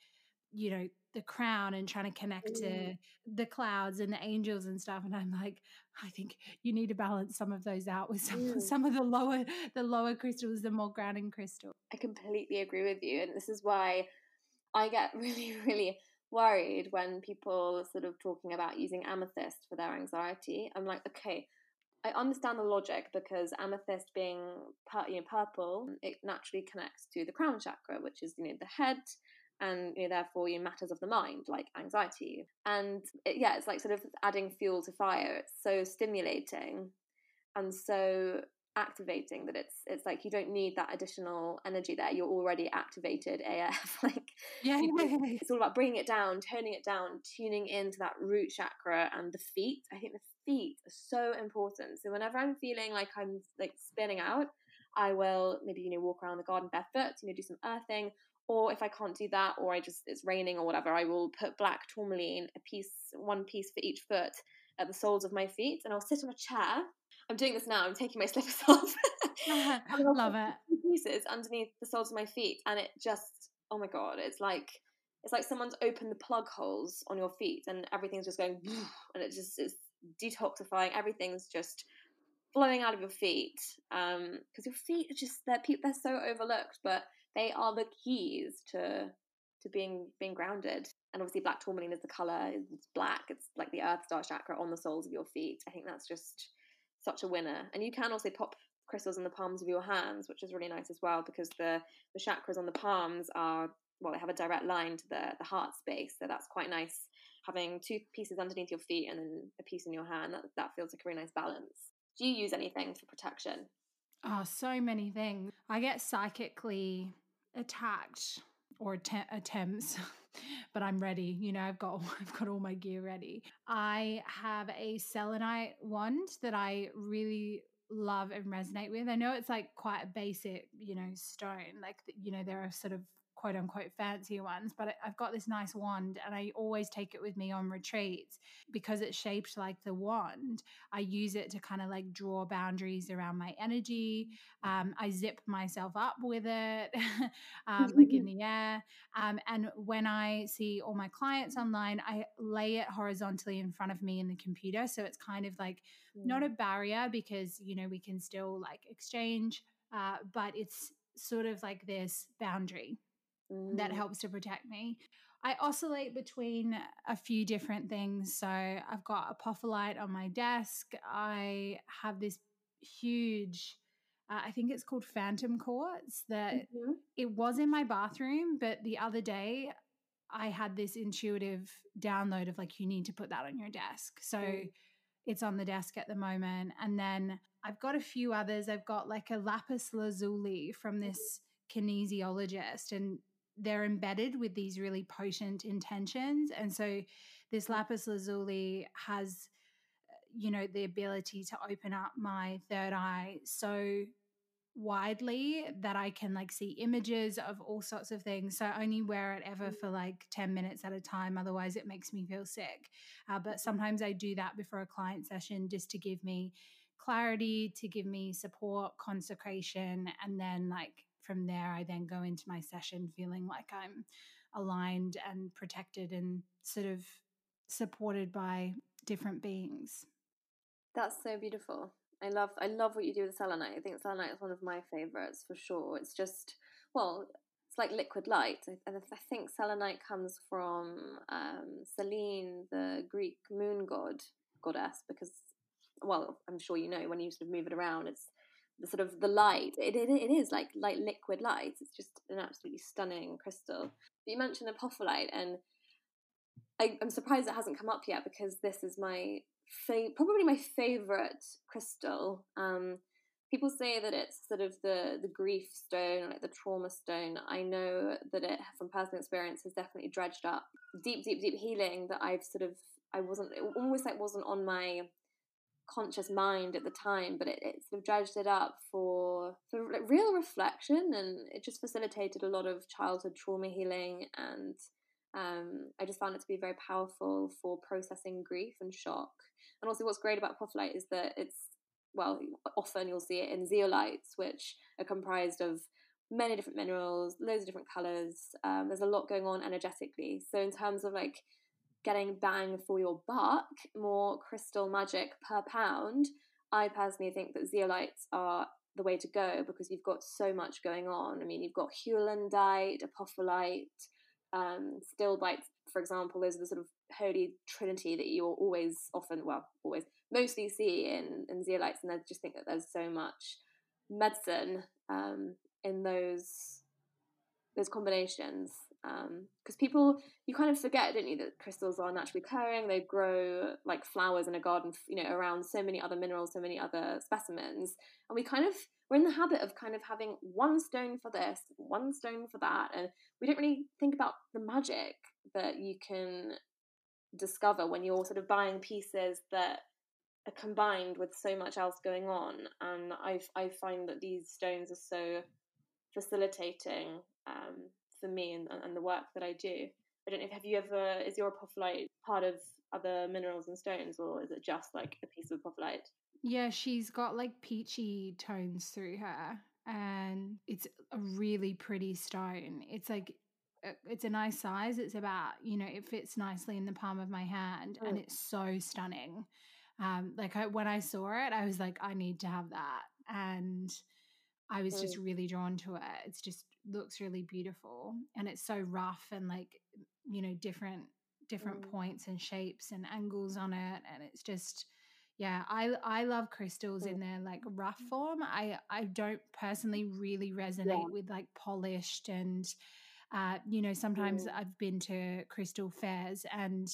you know the crown and trying to connect mm. to the clouds and the angels and stuff and i'm like i think you need to balance some of those out with some mm. some of the lower the lower crystals the more grounding crystal i completely agree with you and this is why i get really really worried when people sort of talking about using amethyst for their anxiety i'm like okay I understand the logic because amethyst being you know, purple, it naturally connects to the crown chakra, which is you know the head and you know, therefore you know, matters of the mind like anxiety. And it, yeah it's like sort of adding fuel to fire. It's so stimulating and so activating that it's it's like you don't need that additional energy there. You're already activated af like yeah, it's all about bringing it down turning it down tuning into that root chakra and the feet. I think the feet are so important. So whenever i'm feeling like i'm like spinning out i will maybe you know walk around the garden barefoot you know do some earthing or if I can't do that, or I just it's raining or whatever, I will put black tourmaline, a piece, one piece for each foot, at the soles of my feet, and I'll sit on a chair. I'm doing this now. I'm taking my slippers off. I love it. Pieces underneath the soles of my feet, and it just oh my god, it's like it's like someone's opened the plug holes on your feet, and everything's just going, and it just is detoxifying. Everything's just flowing out of your feet because um, your feet are just they're they're so overlooked, but they are the keys to to being being grounded. And obviously, black tourmaline is the color. It's black. It's like the earth star chakra on the soles of your feet. I think that's just such a winner. And you can also pop crystals in the palms of your hands, which is really nice as well because the the chakras on the palms are well, they have a direct line to the the heart space. So that's quite nice having two pieces underneath your feet and then a piece in your hand. That that feels like a really nice balance. Do you use anything for protection? Oh, so many things. I get psychically attacked or att- attempts but i'm ready you know i've got i've got all my gear ready i have a selenite wand that i really love and resonate with i know it's like quite a basic you know stone like you know there are sort of quote unquote fancy ones, but I've got this nice wand and I always take it with me on retreats because it's shaped like the wand. I use it to kind of like draw boundaries around my energy. Um, I zip myself up with it, um, like in the air. Um, and when I see all my clients online, I lay it horizontally in front of me in the computer. So it's kind of like mm. not a barrier because, you know, we can still like exchange, uh, but it's sort of like this boundary that mm. helps to protect me. I oscillate between a few different things. So I've got apophyllite on my desk. I have this huge, uh, I think it's called phantom quartz that mm-hmm. it was in my bathroom, but the other day I had this intuitive download of like, you need to put that on your desk. So mm. it's on the desk at the moment. And then I've got a few others. I've got like a lapis lazuli from mm-hmm. this kinesiologist and they're embedded with these really potent intentions. And so this mm. lapis lazuli has, you know, the ability to open up my third eye so widely that I can like see images of all sorts of things. So I only wear it ever mm. for like 10 minutes at a time. Otherwise, it makes me feel sick. Uh, but mm-hmm. sometimes I do that before a client session just to give me clarity, to give me support, consecration, and then like from there, I then go into my session feeling like I'm aligned and protected and sort of supported by different beings. That's so beautiful. I love I love what you do with selenite. I think selenite is one of my favorites for sure. It's just well, it's like liquid light. I, I think selenite comes from um, Selene, the Greek moon god goddess, because well, I'm sure you know when you sort of move it around, it's the sort of the light. It, it, it is like like liquid light. It's just an absolutely stunning crystal. You mentioned apophyllite, and I, am surprised it hasn't come up yet because this is my fa- probably my favorite crystal. Um, people say that it's sort of the the grief stone, like the trauma stone. I know that it, from personal experience, has definitely dredged up deep, deep, deep healing that I've sort of I wasn't almost like wasn't on my conscious mind at the time, but it, it sort of dredged it up for for real reflection, and it just facilitated a lot of childhood trauma healing. And um, I just found it to be very powerful for processing grief and shock. And also, what's great about apophyllite is that it's well, often you'll see it in zeolites, which are comprised of many different minerals, loads of different colors. Um, there's a lot going on energetically. So in terms of like getting bang for your buck, more crystal magic per pound, I personally think that zeolites are the way to go because you've got so much going on. I mean, you've got heulandite, apophyllite, um, stilbite, for example. Those are the sort of holy trinity that you'll always, often, well, always, mostly see in, in zeolites. And I just think that there's so much medicine um, in those those combinations. Because um, people you kind of forget don't you that crystals are naturally occurring they grow like flowers in a garden you know around so many other minerals so many other specimens and we kind of we're in the habit of kind of having one stone for this one stone for that and we don't really think about the magic that you can discover when you're sort of buying pieces that are combined with so much else going on and i i find that these stones are so facilitating um, for me and, and the work that I do. I don't know if have you ever is your apophyllite part of other minerals and stones or is it just like a piece of apophyllite? Yeah, she's got like peachy tones through her and it's a really pretty stone. It's like it's a nice size. It's about, you know, it fits nicely in the palm of my hand mm. and it's so stunning. Um like I, when I saw it, I was like I need to have that and I was mm. just really drawn to it. It's just looks really beautiful and it's so rough and like you know different different mm. points and shapes and angles on it and it's just yeah i i love crystals mm. in their like rough form i i don't personally really resonate yeah. with like polished and uh you know sometimes mm. i've been to crystal fairs and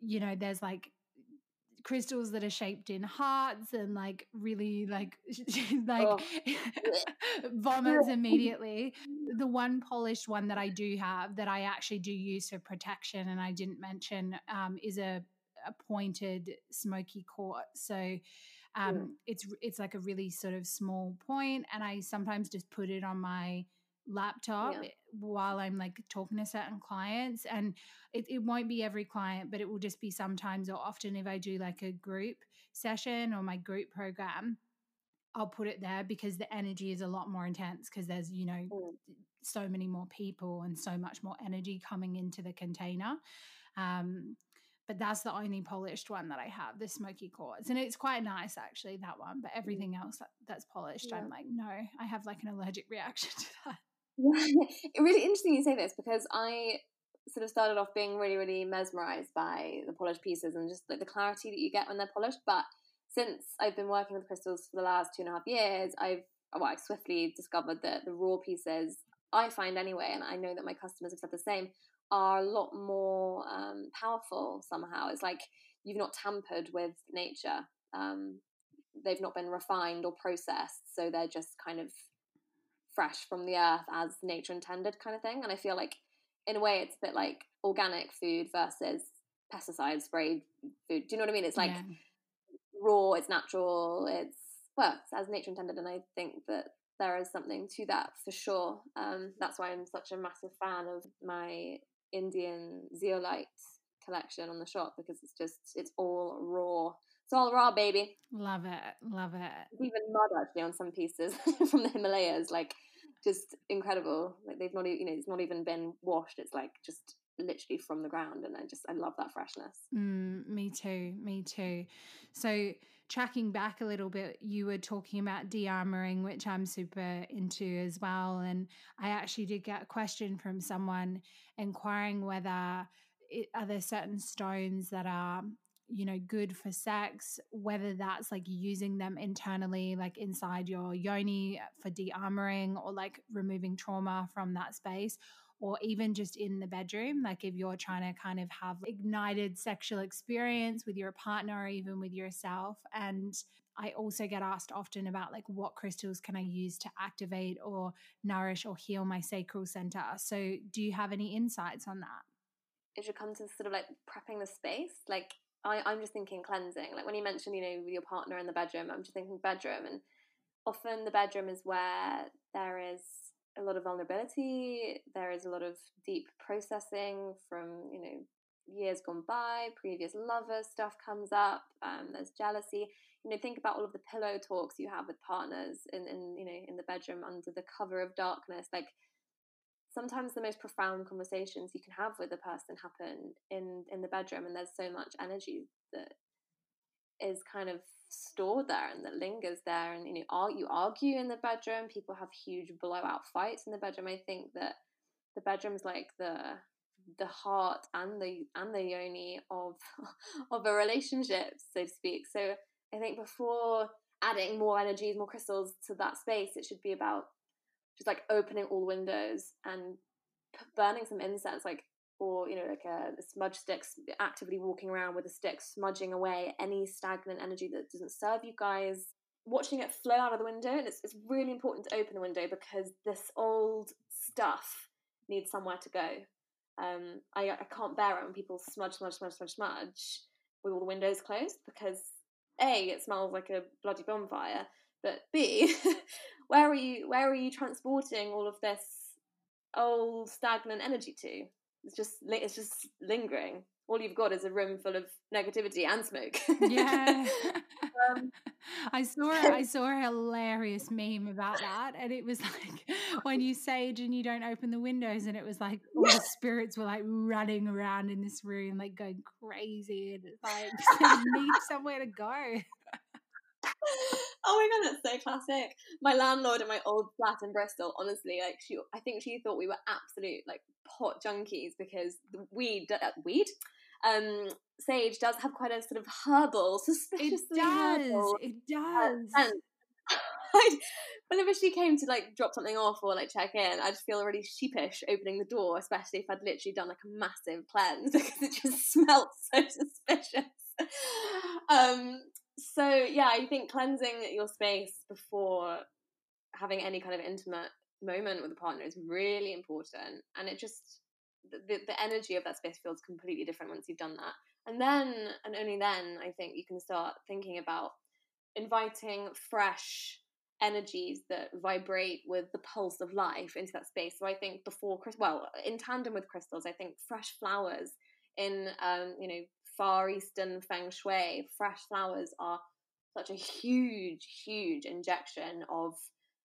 you know there's like crystals that are shaped in hearts and like really like like oh. vomits immediately the one polished one that i do have that i actually do use for protection and i didn't mention um, is a, a pointed smoky quartz so um, yeah. it's it's like a really sort of small point and i sometimes just put it on my laptop yeah. while I'm like talking to certain clients. And it, it won't be every client, but it will just be sometimes or often if I do like a group session or my group program, I'll put it there because the energy is a lot more intense because there's, you know, mm. so many more people and so much more energy coming into the container. Um, but that's the only polished one that I have, the smoky quartz. And it's quite nice actually, that one. But mm. everything else that, that's polished, yeah. I'm like, no, I have like an allergic reaction to that. really interesting you say this because I sort of started off being really, really mesmerized by the polished pieces and just like the clarity that you get when they're polished. But since I've been working with crystals for the last two and a half years, I've well, I've swiftly discovered that the raw pieces I find anyway, and I know that my customers have said the same, are a lot more um, powerful somehow. It's like you've not tampered with nature. Um, they've not been refined or processed, so they're just kind of fresh from the earth as nature intended kind of thing. And I feel like in a way it's a bit like organic food versus pesticide sprayed food. Do you know what I mean? It's like yeah. raw, it's natural, it's well, it's as nature intended and I think that there is something to that for sure. Um, that's why I'm such a massive fan of my Indian zeolite collection on the shop because it's just it's all raw it's all raw, baby. Love it. Love it. even mud actually on some pieces from the Himalayas, like just incredible. Like they've not, you know, it's not even been washed. It's like just literally from the ground, and I just I love that freshness. Mm, me too. Me too. So tracking back a little bit, you were talking about de-armoring, which I'm super into as well. And I actually did get a question from someone inquiring whether it, are there certain stones that are you know good for sex whether that's like using them internally like inside your yoni for de-armoring or like removing trauma from that space or even just in the bedroom like if you're trying to kind of have ignited sexual experience with your partner or even with yourself and I also get asked often about like what crystals can I use to activate or nourish or heal my sacral center. So, do you have any insights on that? It should come to sort of like prepping the space, like I, I'm just thinking cleansing. Like when you mentioned, you know, with your partner in the bedroom, I'm just thinking bedroom. And often the bedroom is where there is a lot of vulnerability, there is a lot of deep processing from, you know, years gone by, previous lovers stuff comes up, um, there's jealousy. You know, think about all of the pillow talks you have with partners in, in you know, in the bedroom under the cover of darkness. Like sometimes the most profound conversations you can have with a person happen in in the bedroom and there's so much energy that is kind of stored there and that lingers there and you know you argue in the bedroom people have huge blowout fights in the bedroom. I think that the bedroom's like the the heart and the and the yoni of of a relationship so to speak. So i think before adding more energies more crystals to that space it should be about just like opening all windows and burning some incense, like or you know like a, a smudge sticks actively walking around with a stick smudging away any stagnant energy that doesn't serve you guys. Watching it flow out of the window and it's, it's really important to open the window because this old stuff needs somewhere to go. Um, I, I can't bear it when people smudge smudge smudge smudge smudge with all the windows closed because a it smells like a bloody bonfire but b where are you where are you transporting all of this old stagnant energy to it's just it's just lingering. All you've got is a room full of negativity and smoke. yeah. um, I saw I saw a hilarious meme about that, and it was like when you sage and you don't open the windows, and it was like all the spirits were like running around in this room, like going crazy, and it's like need somewhere to go oh my god, that's so classic. My landlord in my old flat in Bristol, honestly, like she, I think she thought we were absolute like pot junkies because the weed, uh, weed, um, sage does have quite a sort of herbal, suspiciously it does, herbal, it does. Uh, whenever she came to like drop something off or like check in, I'd feel really sheepish opening the door, especially if I'd literally done like a massive cleanse because it just smelled so suspicious. um, so yeah, I think cleansing your space before having any kind of intimate moment with a partner is really important, and it just the the energy of that space feels completely different once you've done that, and then and only then I think you can start thinking about inviting fresh energies that vibrate with the pulse of life into that space. So I think before Chris, well, in tandem with crystals, I think fresh flowers in um, you know Far Eastern feng shui, fresh flowers are such a huge, huge injection of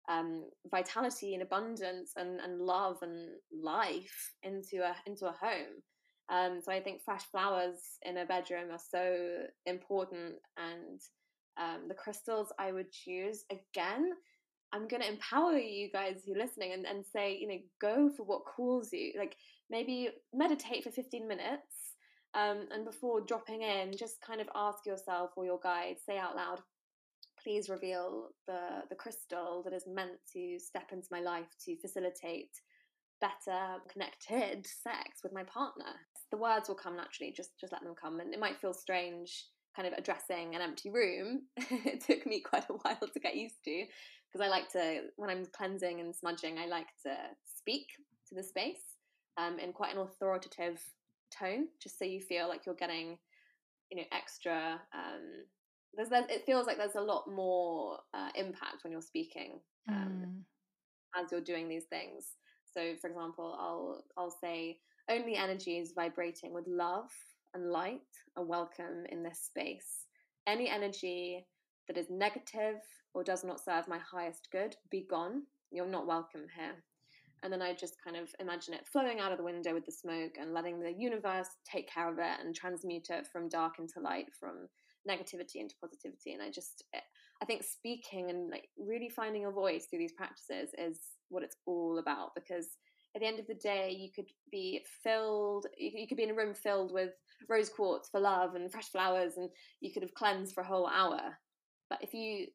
um, vitality and abundance and, and love and life into a into a home. Um, so I think fresh flowers in a bedroom are so important, and um, the crystals I would choose again. I'm going to empower you guys who are listening and, and say, you know, go for what calls you. Like maybe meditate for 15 minutes um, and before dropping in, just kind of ask yourself or your guide, say out loud, please reveal the, the crystal that is meant to step into my life to facilitate better connected sex with my partner. The words will come naturally, just just let them come. And it might feel strange kind of addressing an empty room. it took me quite a while to get used to because I like to when I'm cleansing and smudging, I like to speak to the space um, in quite an authoritative tone, just so you feel like you're getting, you know, extra. Um, there's, there's it feels like there's a lot more uh, impact when you're speaking um, mm. as you're doing these things. So, for example, I'll I'll say only energy is vibrating with love and light are welcome in this space. Any energy that is negative or does not serve my highest good, be gone. You're not welcome here. And then I just kind of imagine it flowing out of the window with the smoke and letting the universe take care of it and transmute it from dark into light, from negativity into positivity. And I just, eh, I think speaking and like really finding your voice through these practices is what it's all about because at the end of the day, you could be filled, you could be in a room filled with rose quartz for love and fresh flowers, and you could have cleansed for a whole hour. But if you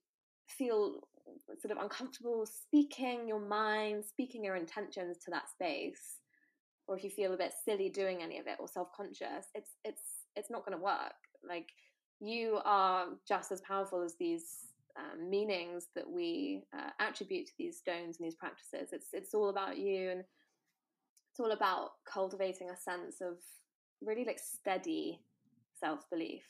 feel sort of uncomfortable speaking your mind, speaking your intentions to that space, or if you feel a bit silly doing any of it or self-conscious, it's it's it's not going to work. Like you are just as powerful as these um, meanings that we uh, attribute to these stones and these practices. It's it's all about you, and it's all about cultivating a sense of really like steady self belief,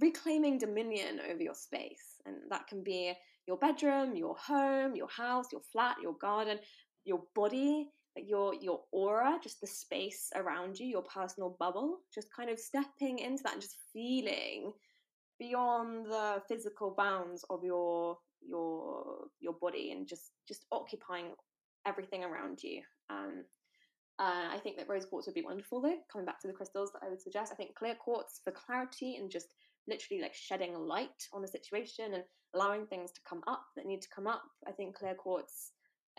reclaiming dominion over your space, and that can be your bedroom, your home, your house, your flat, your garden, your body, like your your aura, just the space around you, your personal bubble, just kind of stepping into that and just feeling beyond the physical bounds of your your your body and just just occupying everything around you. Um, uh, I think that rose quartz would be wonderful though. Coming back to the crystals that I would suggest, I think clear quartz for clarity and just literally like shedding light on a situation and allowing things to come up that need to come up. I think clear quartz,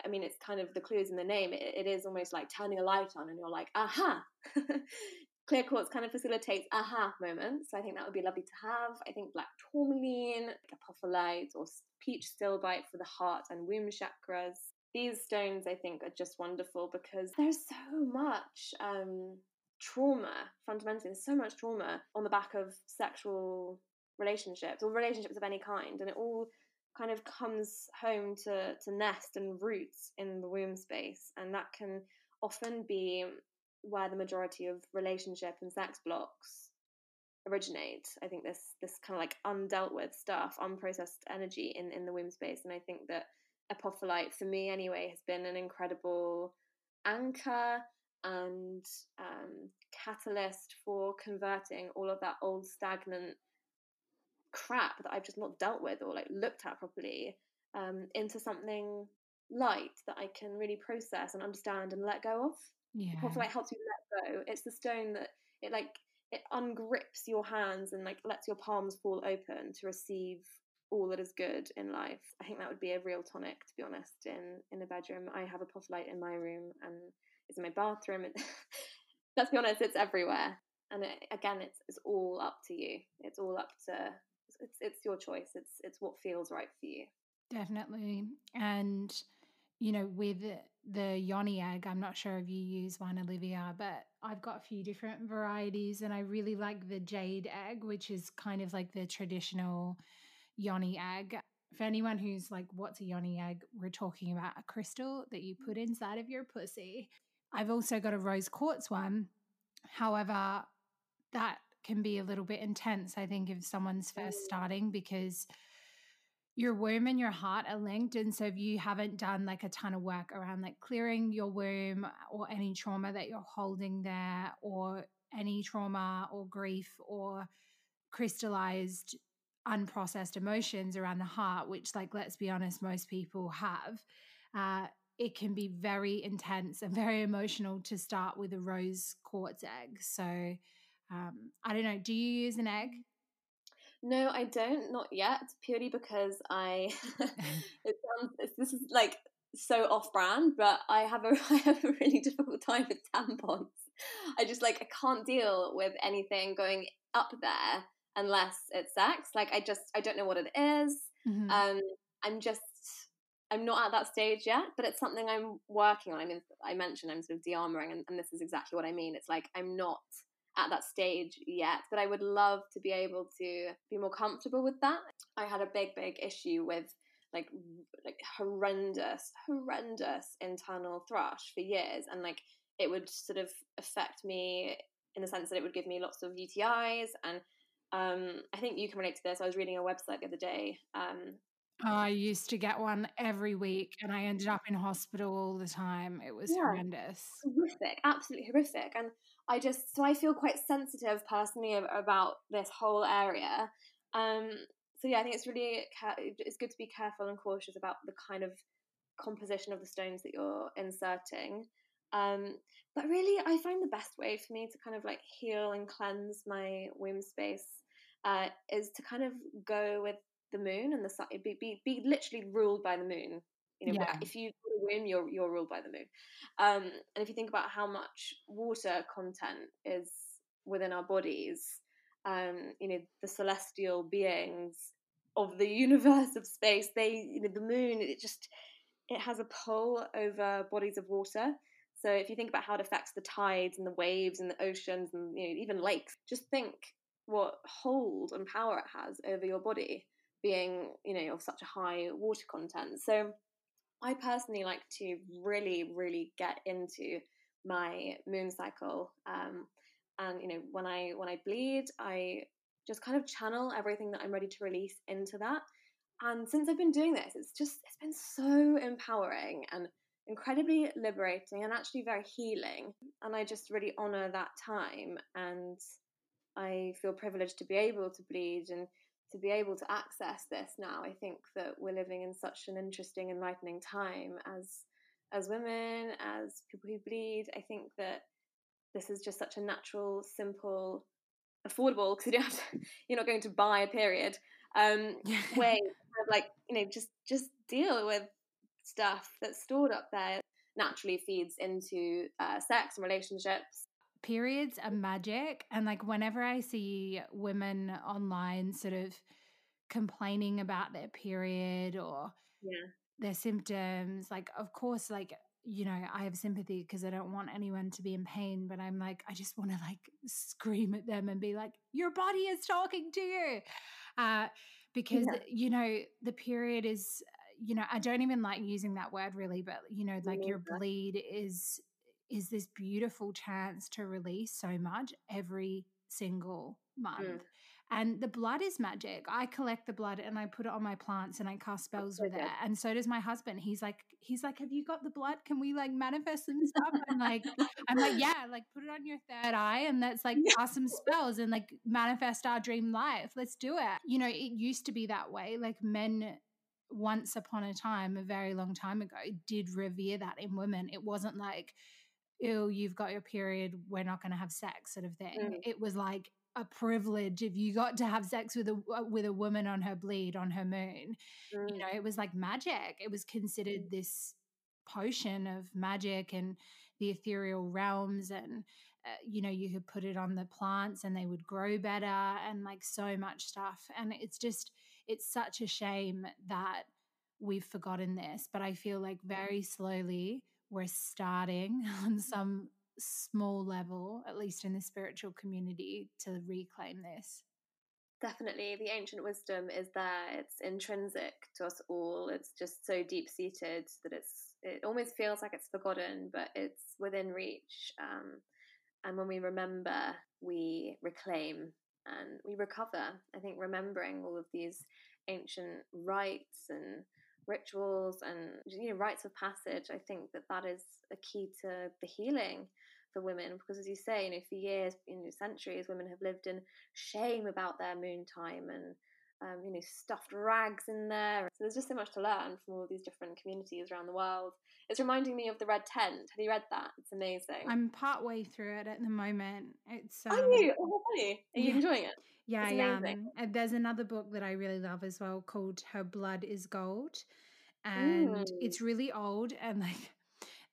I mean, it's kind of the clues in the name. it, it is almost like turning a light on and you're like, aha. clear quartz kind of facilitates aha moments. So I think that would be lovely to have. I think black tourmaline, apophyllite, or peach stilbite for the heart and womb chakras. these stones, I think, are just wonderful because there's so much um, trauma, fundamentally, there's so much trauma on the back of sexual relationships or relationships of any kind. And it all kind of comes home to, to nest and roots in the womb space. And that can often be where the majority of relationship and sex blocks originate. I think this this kind of like undealt with stuff, unprocessed energy in, in the womb space. And I think that apophyllite, for me anyway, has been an incredible anchor and um, catalyst for converting all of that old stagnant crap that I've just not dealt with or like looked at properly um, into something light that I can really process and understand and let go of. Yeah. Apophyllite helps you let go. It's the stone that it like it ungrips your hands and like lets your palms fall open to receive all that is good in life. I think that would be a real tonic, to be honest. In in a bedroom, I have apophyllite in my room and it's in my bathroom. let's be honest, it's everywhere. And it, again, it's it's all up to you. It's all up to it's it's your choice. It's it's what feels right for you. Definitely, and you know, with the yoni egg, I'm not sure if you use one, Olivia, but I've got a few different varieties, and I really like the jade egg, which is kind of like the traditional yoni egg. For anyone who's like, what's a yoni egg? We're talking about a crystal that you put inside of your pussy. I've also got a rose quartz one. However, that can be a little bit intense, I think, if someone's first starting because your womb and your heart are linked. And so if you haven't done like a ton of work around like clearing your womb or any trauma that you're holding there or any trauma or grief or crystallized unprocessed emotions around the heart, which like let's be honest, most people have, uh, it can be very intense and very emotional to start with a rose quartz egg. So um, I don't know. Do you use an egg? No, I don't. Not yet. Purely because I. it sounds. This is like so off-brand, but I have a I have a really difficult time with tampons. I just like I can't deal with anything going up there unless it's sex. Like I just I don't know what it is. Mm-hmm. Um, I'm just I'm not at that stage yet, but it's something I'm working on. I mean, I mentioned I'm sort of de-armoring, and, and this is exactly what I mean. It's like I'm not at that stage yet, but I would love to be able to be more comfortable with that. I had a big, big issue with like like horrendous, horrendous internal thrush for years, and like it would sort of affect me in the sense that it would give me lots of UTIs and um, I think you can relate to this. I was reading a website the other day um, I used to get one every week and I ended up in hospital all the time. It was yeah. horrendous. Horrific, absolutely horrific. And I just, so I feel quite sensitive personally about this whole area. Um, so yeah, I think it's really, it's good to be careful and cautious about the kind of composition of the stones that you're inserting. Um, but really, I find the best way for me to kind of like heal and cleanse my womb space uh, is to kind of go with the moon and the sun be, be, be literally ruled by the moon you know yeah. if you win you're you're ruled by the moon. Um, and if you think about how much water content is within our bodies um, you know the celestial beings of the universe of space they you know the moon it just it has a pull over bodies of water. So if you think about how it affects the tides and the waves and the oceans and you know even lakes just think what hold and power it has over your body being, you know, of such a high water content. So I personally like to really, really get into my moon cycle. Um, and you know, when I when I bleed, I just kind of channel everything that I'm ready to release into that. And since I've been doing this, it's just it's been so empowering and incredibly liberating and actually very healing. And I just really honor that time and I feel privileged to be able to bleed and to be able to access this now, I think that we're living in such an interesting, enlightening time as as women, as people who bleed. I think that this is just such a natural, simple, affordable because you don't have to, you're not going to buy a period um, way of like you know just just deal with stuff that's stored up there naturally feeds into uh, sex and relationships periods are magic. And like whenever I see women online sort of complaining about their period or yeah. their symptoms like of course like you know i have sympathy because i don't want anyone to be in pain but i'm like i just want to like scream at them and be like your body is talking to you uh, because yeah. you know the period is you know i don't even like using that word really but you know like your bleed is is this beautiful chance to release so much every single month mm. And the blood is magic. I collect the blood and I put it on my plants and I cast spells with it. And so does my husband. He's like, he's like, have you got the blood? Can we like manifest some stuff? I'm like, I'm like, yeah, like put it on your third eye and let's like cast some spells and like manifest our dream life. Let's do it. You know, it used to be that way. Like men once upon a time, a very long time ago, did revere that in women. It wasn't like, ew, you've got your period, we're not going to have sex sort of thing. Mm. It was like, a privilege if you got to have sex with a uh, with a woman on her bleed on her moon. Mm. You know, it was like magic. It was considered mm. this potion of magic and the ethereal realms and uh, you know you could put it on the plants and they would grow better and like so much stuff and it's just it's such a shame that we've forgotten this but i feel like very slowly we're starting on some small level, at least in the spiritual community, to reclaim this? Definitely. The ancient wisdom is there. It's intrinsic to us all. It's just so deep seated that it's it almost feels like it's forgotten, but it's within reach. Um, and when we remember, we reclaim and we recover. I think remembering all of these ancient rites and rituals and you know rites of passage i think that that is a key to the healing for women because as you say you know for years you know centuries women have lived in shame about their moon time and um, you know stuffed rags in there. So there's just so much to learn from all these different communities around the world. It's reminding me of the red tent. Have you read that? It's amazing. I'm part way through it at the moment. It's um, are you? oh, are you, are you yeah. enjoying it? Yeah I am. And there's another book that I really love as well called Her Blood is Gold. And mm. it's really old and like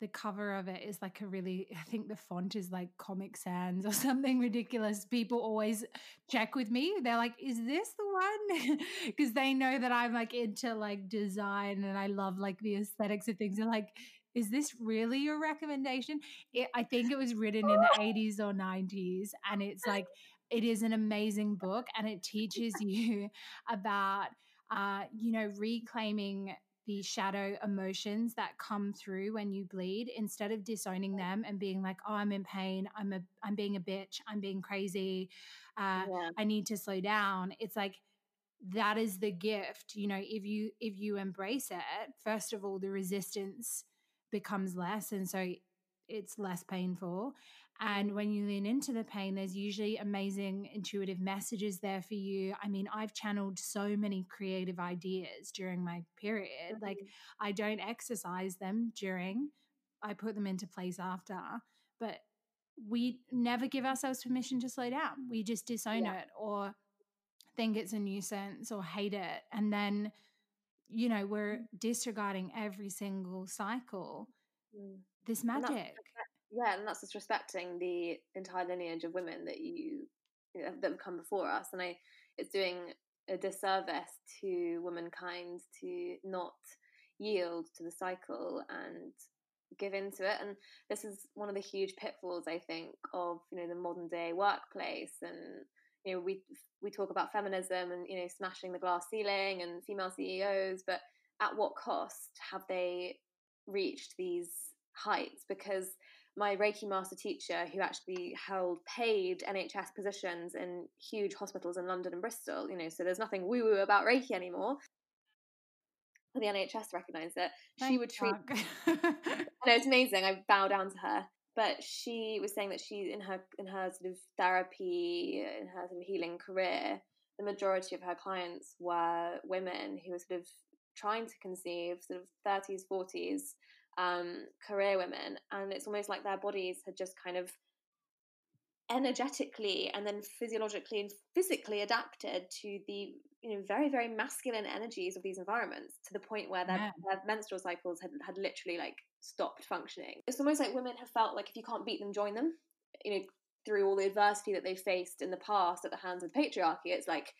the cover of it is like a really I think the font is like Comic Sans or something ridiculous. People always check with me. They're like, "Is this the one?" Because they know that I'm like into like design and I love like the aesthetics of things. They're like, "Is this really your recommendation?" It, I think it was written in the 80s or 90s and it's like it is an amazing book and it teaches you about uh, you know reclaiming the shadow emotions that come through when you bleed instead of disowning them and being like oh i'm in pain i'm a i'm being a bitch i'm being crazy uh, yeah. i need to slow down it's like that is the gift you know if you if you embrace it first of all the resistance becomes less and so it's less painful and when you lean into the pain, there's usually amazing intuitive messages there for you. I mean, I've channeled so many creative ideas during my period. Mm-hmm. Like, I don't exercise them during, I put them into place after. But we never give ourselves permission to slow down. We just disown yeah. it or think it's a nuisance or hate it. And then, you know, we're mm. disregarding every single cycle. Mm. This magic yeah, and that's just respecting the entire lineage of women that you that have come before us, and I, it's doing a disservice to womankind to not yield to the cycle and give into it and this is one of the huge pitfalls i think of you know the modern day workplace and you know we we talk about feminism and you know smashing the glass ceiling and female ceos but at what cost have they reached these heights? Because my Reiki master teacher, who actually held paid NHS positions in huge hospitals in London and Bristol, you know, so there's nothing woo woo about Reiki anymore. But The NHS recognised it. Thank she would treat. no, it's amazing. I bow down to her. But she was saying that she, in her in her sort of therapy, in her sort of healing career, the majority of her clients were women who were sort of trying to conceive, sort of 30s, 40s, um, career women, and it's almost like their bodies had just kind of energetically and then physiologically and physically adapted to the you know very very masculine energies of these environments to the point where their, yeah. their menstrual cycles had, had literally like stopped functioning it's almost like women have felt like if you can't beat them join them you know through all the adversity that they've faced in the past at the hands of the patriarchy it's like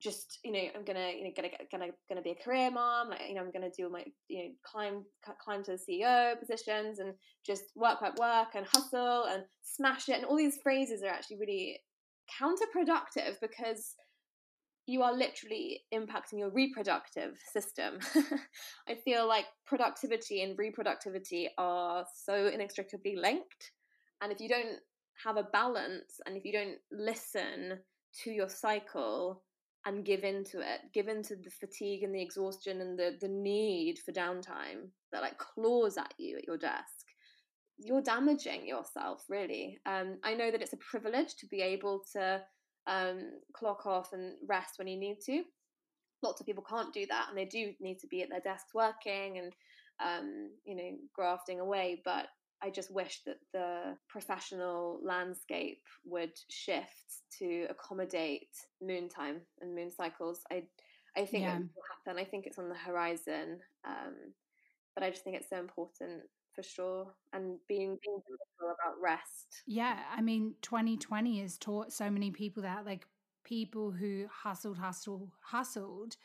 just you know i'm gonna you know gonna gonna gonna be a career mom like you know i'm gonna do my you know climb climb to the ceo positions and just work work work and hustle and smash it and all these phrases are actually really counterproductive because you are literally impacting your reproductive system. I feel like productivity and reproductivity are so inextricably linked. And if you don't have a balance and if you don't listen to your cycle and give into it, give into the fatigue and the exhaustion and the, the need for downtime that like claws at you at your desk, you're damaging yourself really. Um, I know that it's a privilege to be able to um, clock off and rest when you need to. Lots of people can't do that, and they do need to be at their desks working and um, you know grafting away. But I just wish that the professional landscape would shift to accommodate moon time and moon cycles. I I think yeah. it will happen. I think it's on the horizon. Um, but I just think it's so important for sure and being being about rest yeah i mean 2020 has taught so many people that like people who hustled hustled hustled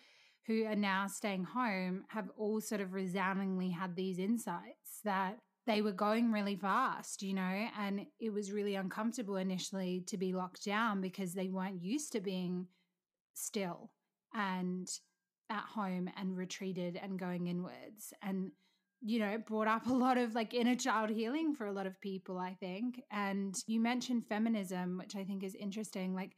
who are now staying home have all sort of resoundingly had these insights that they were going really fast, you know, and it was really uncomfortable initially to be locked down because they weren't used to being still and at home and retreated and going inwards. And you know, it brought up a lot of like inner child healing for a lot of people, I think. And you mentioned feminism, which I think is interesting. Like,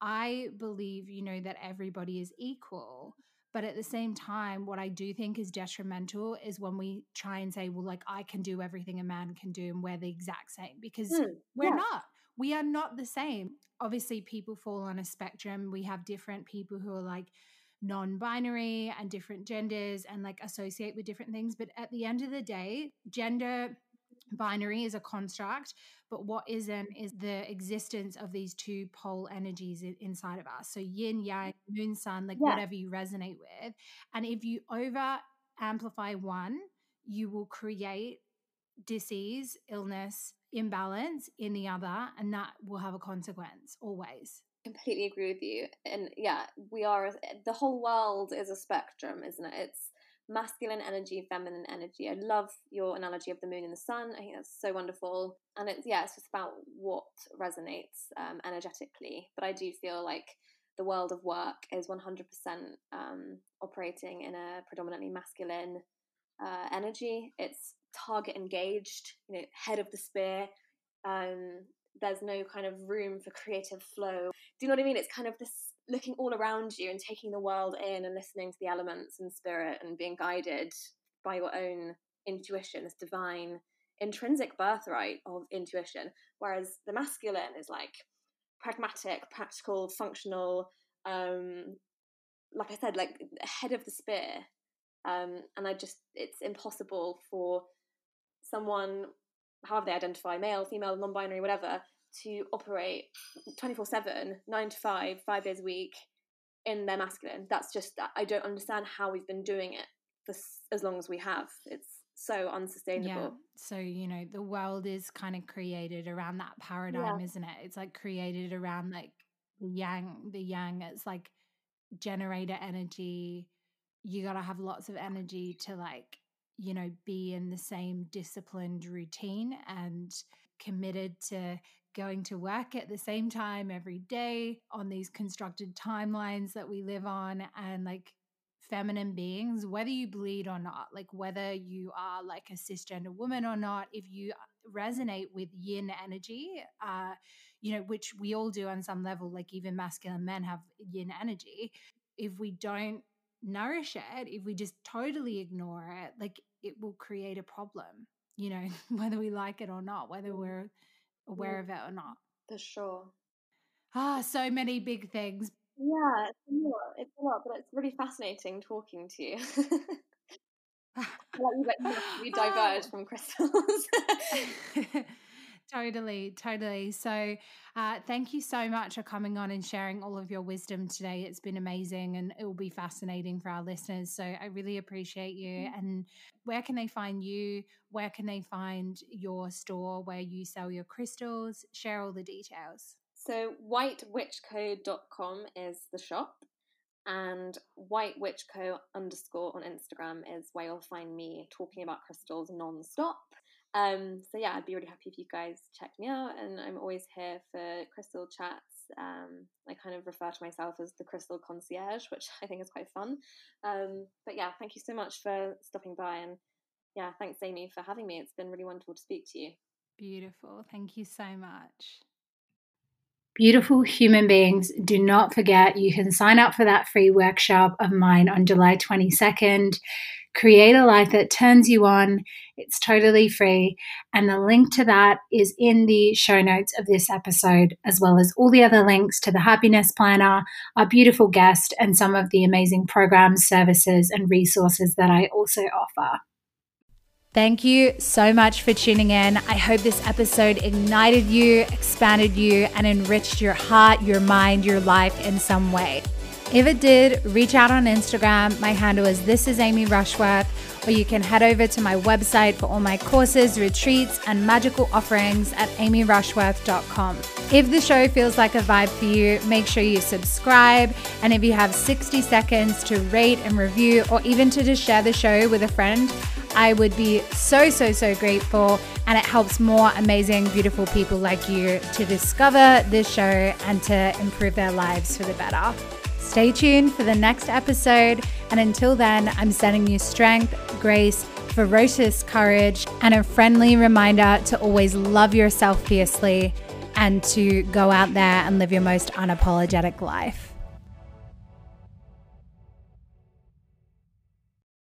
I believe, you know, that everybody is equal. But at the same time, what I do think is detrimental is when we try and say, well, like, I can do everything a man can do and we're the exact same because mm, we're yeah. not. We are not the same. Obviously, people fall on a spectrum. We have different people who are like, non-binary and different genders and like associate with different things but at the end of the day gender binary is a construct but what isn't is the existence of these two pole energies inside of us so yin yang mm-hmm. moon sun like yeah. whatever you resonate with and if you over amplify one you will create disease illness imbalance in the other and that will have a consequence always completely agree with you. And yeah, we are, the whole world is a spectrum, isn't it? It's masculine energy, feminine energy. I love your analogy of the moon and the sun. I think that's so wonderful. And it's, yeah, it's just about what resonates um, energetically. But I do feel like the world of work is 100% um, operating in a predominantly masculine uh, energy. It's target engaged, you know, head of the spear. Um, there's no kind of room for creative flow. Do you know what I mean? It's kind of this looking all around you and taking the world in and listening to the elements and spirit and being guided by your own intuition, this divine intrinsic birthright of intuition. Whereas the masculine is like pragmatic, practical, functional, um, like I said, like head of the spear. Um, and I just, it's impossible for someone however they identify, male, female, non binary, whatever, to operate 24 7, 9 to 5, five days a week in their masculine. That's just, I don't understand how we've been doing it for as long as we have. It's so unsustainable. Yeah. So, you know, the world is kind of created around that paradigm, yeah. isn't it? It's like created around like the yang, the yang, it's like generator energy. You got to have lots of energy to like you know, be in the same disciplined routine and committed to going to work at the same time every day on these constructed timelines that we live on and like feminine beings whether you bleed or not like whether you are like a cisgender woman or not if you resonate with yin energy uh you know which we all do on some level like even masculine men have yin energy if we don't nourish it, if we just totally ignore it, like it will create a problem, you know, whether we like it or not, whether mm. we're aware of it or not. For sure. Ah, so many big things. Yeah, it's a lot. It's a lot, but it's really fascinating talking to you. like you like we diverge from crystals. Totally, totally. So, uh, thank you so much for coming on and sharing all of your wisdom today. It's been amazing and it will be fascinating for our listeners. So, I really appreciate you. Mm-hmm. And where can they find you? Where can they find your store where you sell your crystals? Share all the details. So, whitewitchco.com is the shop. And White Witch Co underscore on Instagram is where you'll find me talking about crystals non-stop. Um, so yeah, I'd be really happy if you guys check me out, and I'm always here for crystal chats. Um, I kind of refer to myself as the crystal concierge, which I think is quite fun. Um, but yeah, thank you so much for stopping by, and yeah, thanks Amy for having me. It's been really wonderful to speak to you. Beautiful. Thank you so much. Beautiful human beings, do not forget you can sign up for that free workshop of mine on July 22nd. Create a life that turns you on. It's totally free. And the link to that is in the show notes of this episode, as well as all the other links to the happiness planner, our beautiful guest, and some of the amazing programs, services, and resources that I also offer. Thank you so much for tuning in. I hope this episode ignited you, expanded you, and enriched your heart, your mind, your life in some way. If it did, reach out on Instagram. My handle is This is Amy Rushworth, or you can head over to my website for all my courses, retreats, and magical offerings at amyrushworth.com. If the show feels like a vibe for you, make sure you subscribe. And if you have 60 seconds to rate and review, or even to just share the show with a friend, I would be so, so, so grateful. And it helps more amazing, beautiful people like you to discover this show and to improve their lives for the better. Stay tuned for the next episode. And until then, I'm sending you strength, grace, ferocious courage, and a friendly reminder to always love yourself fiercely and to go out there and live your most unapologetic life.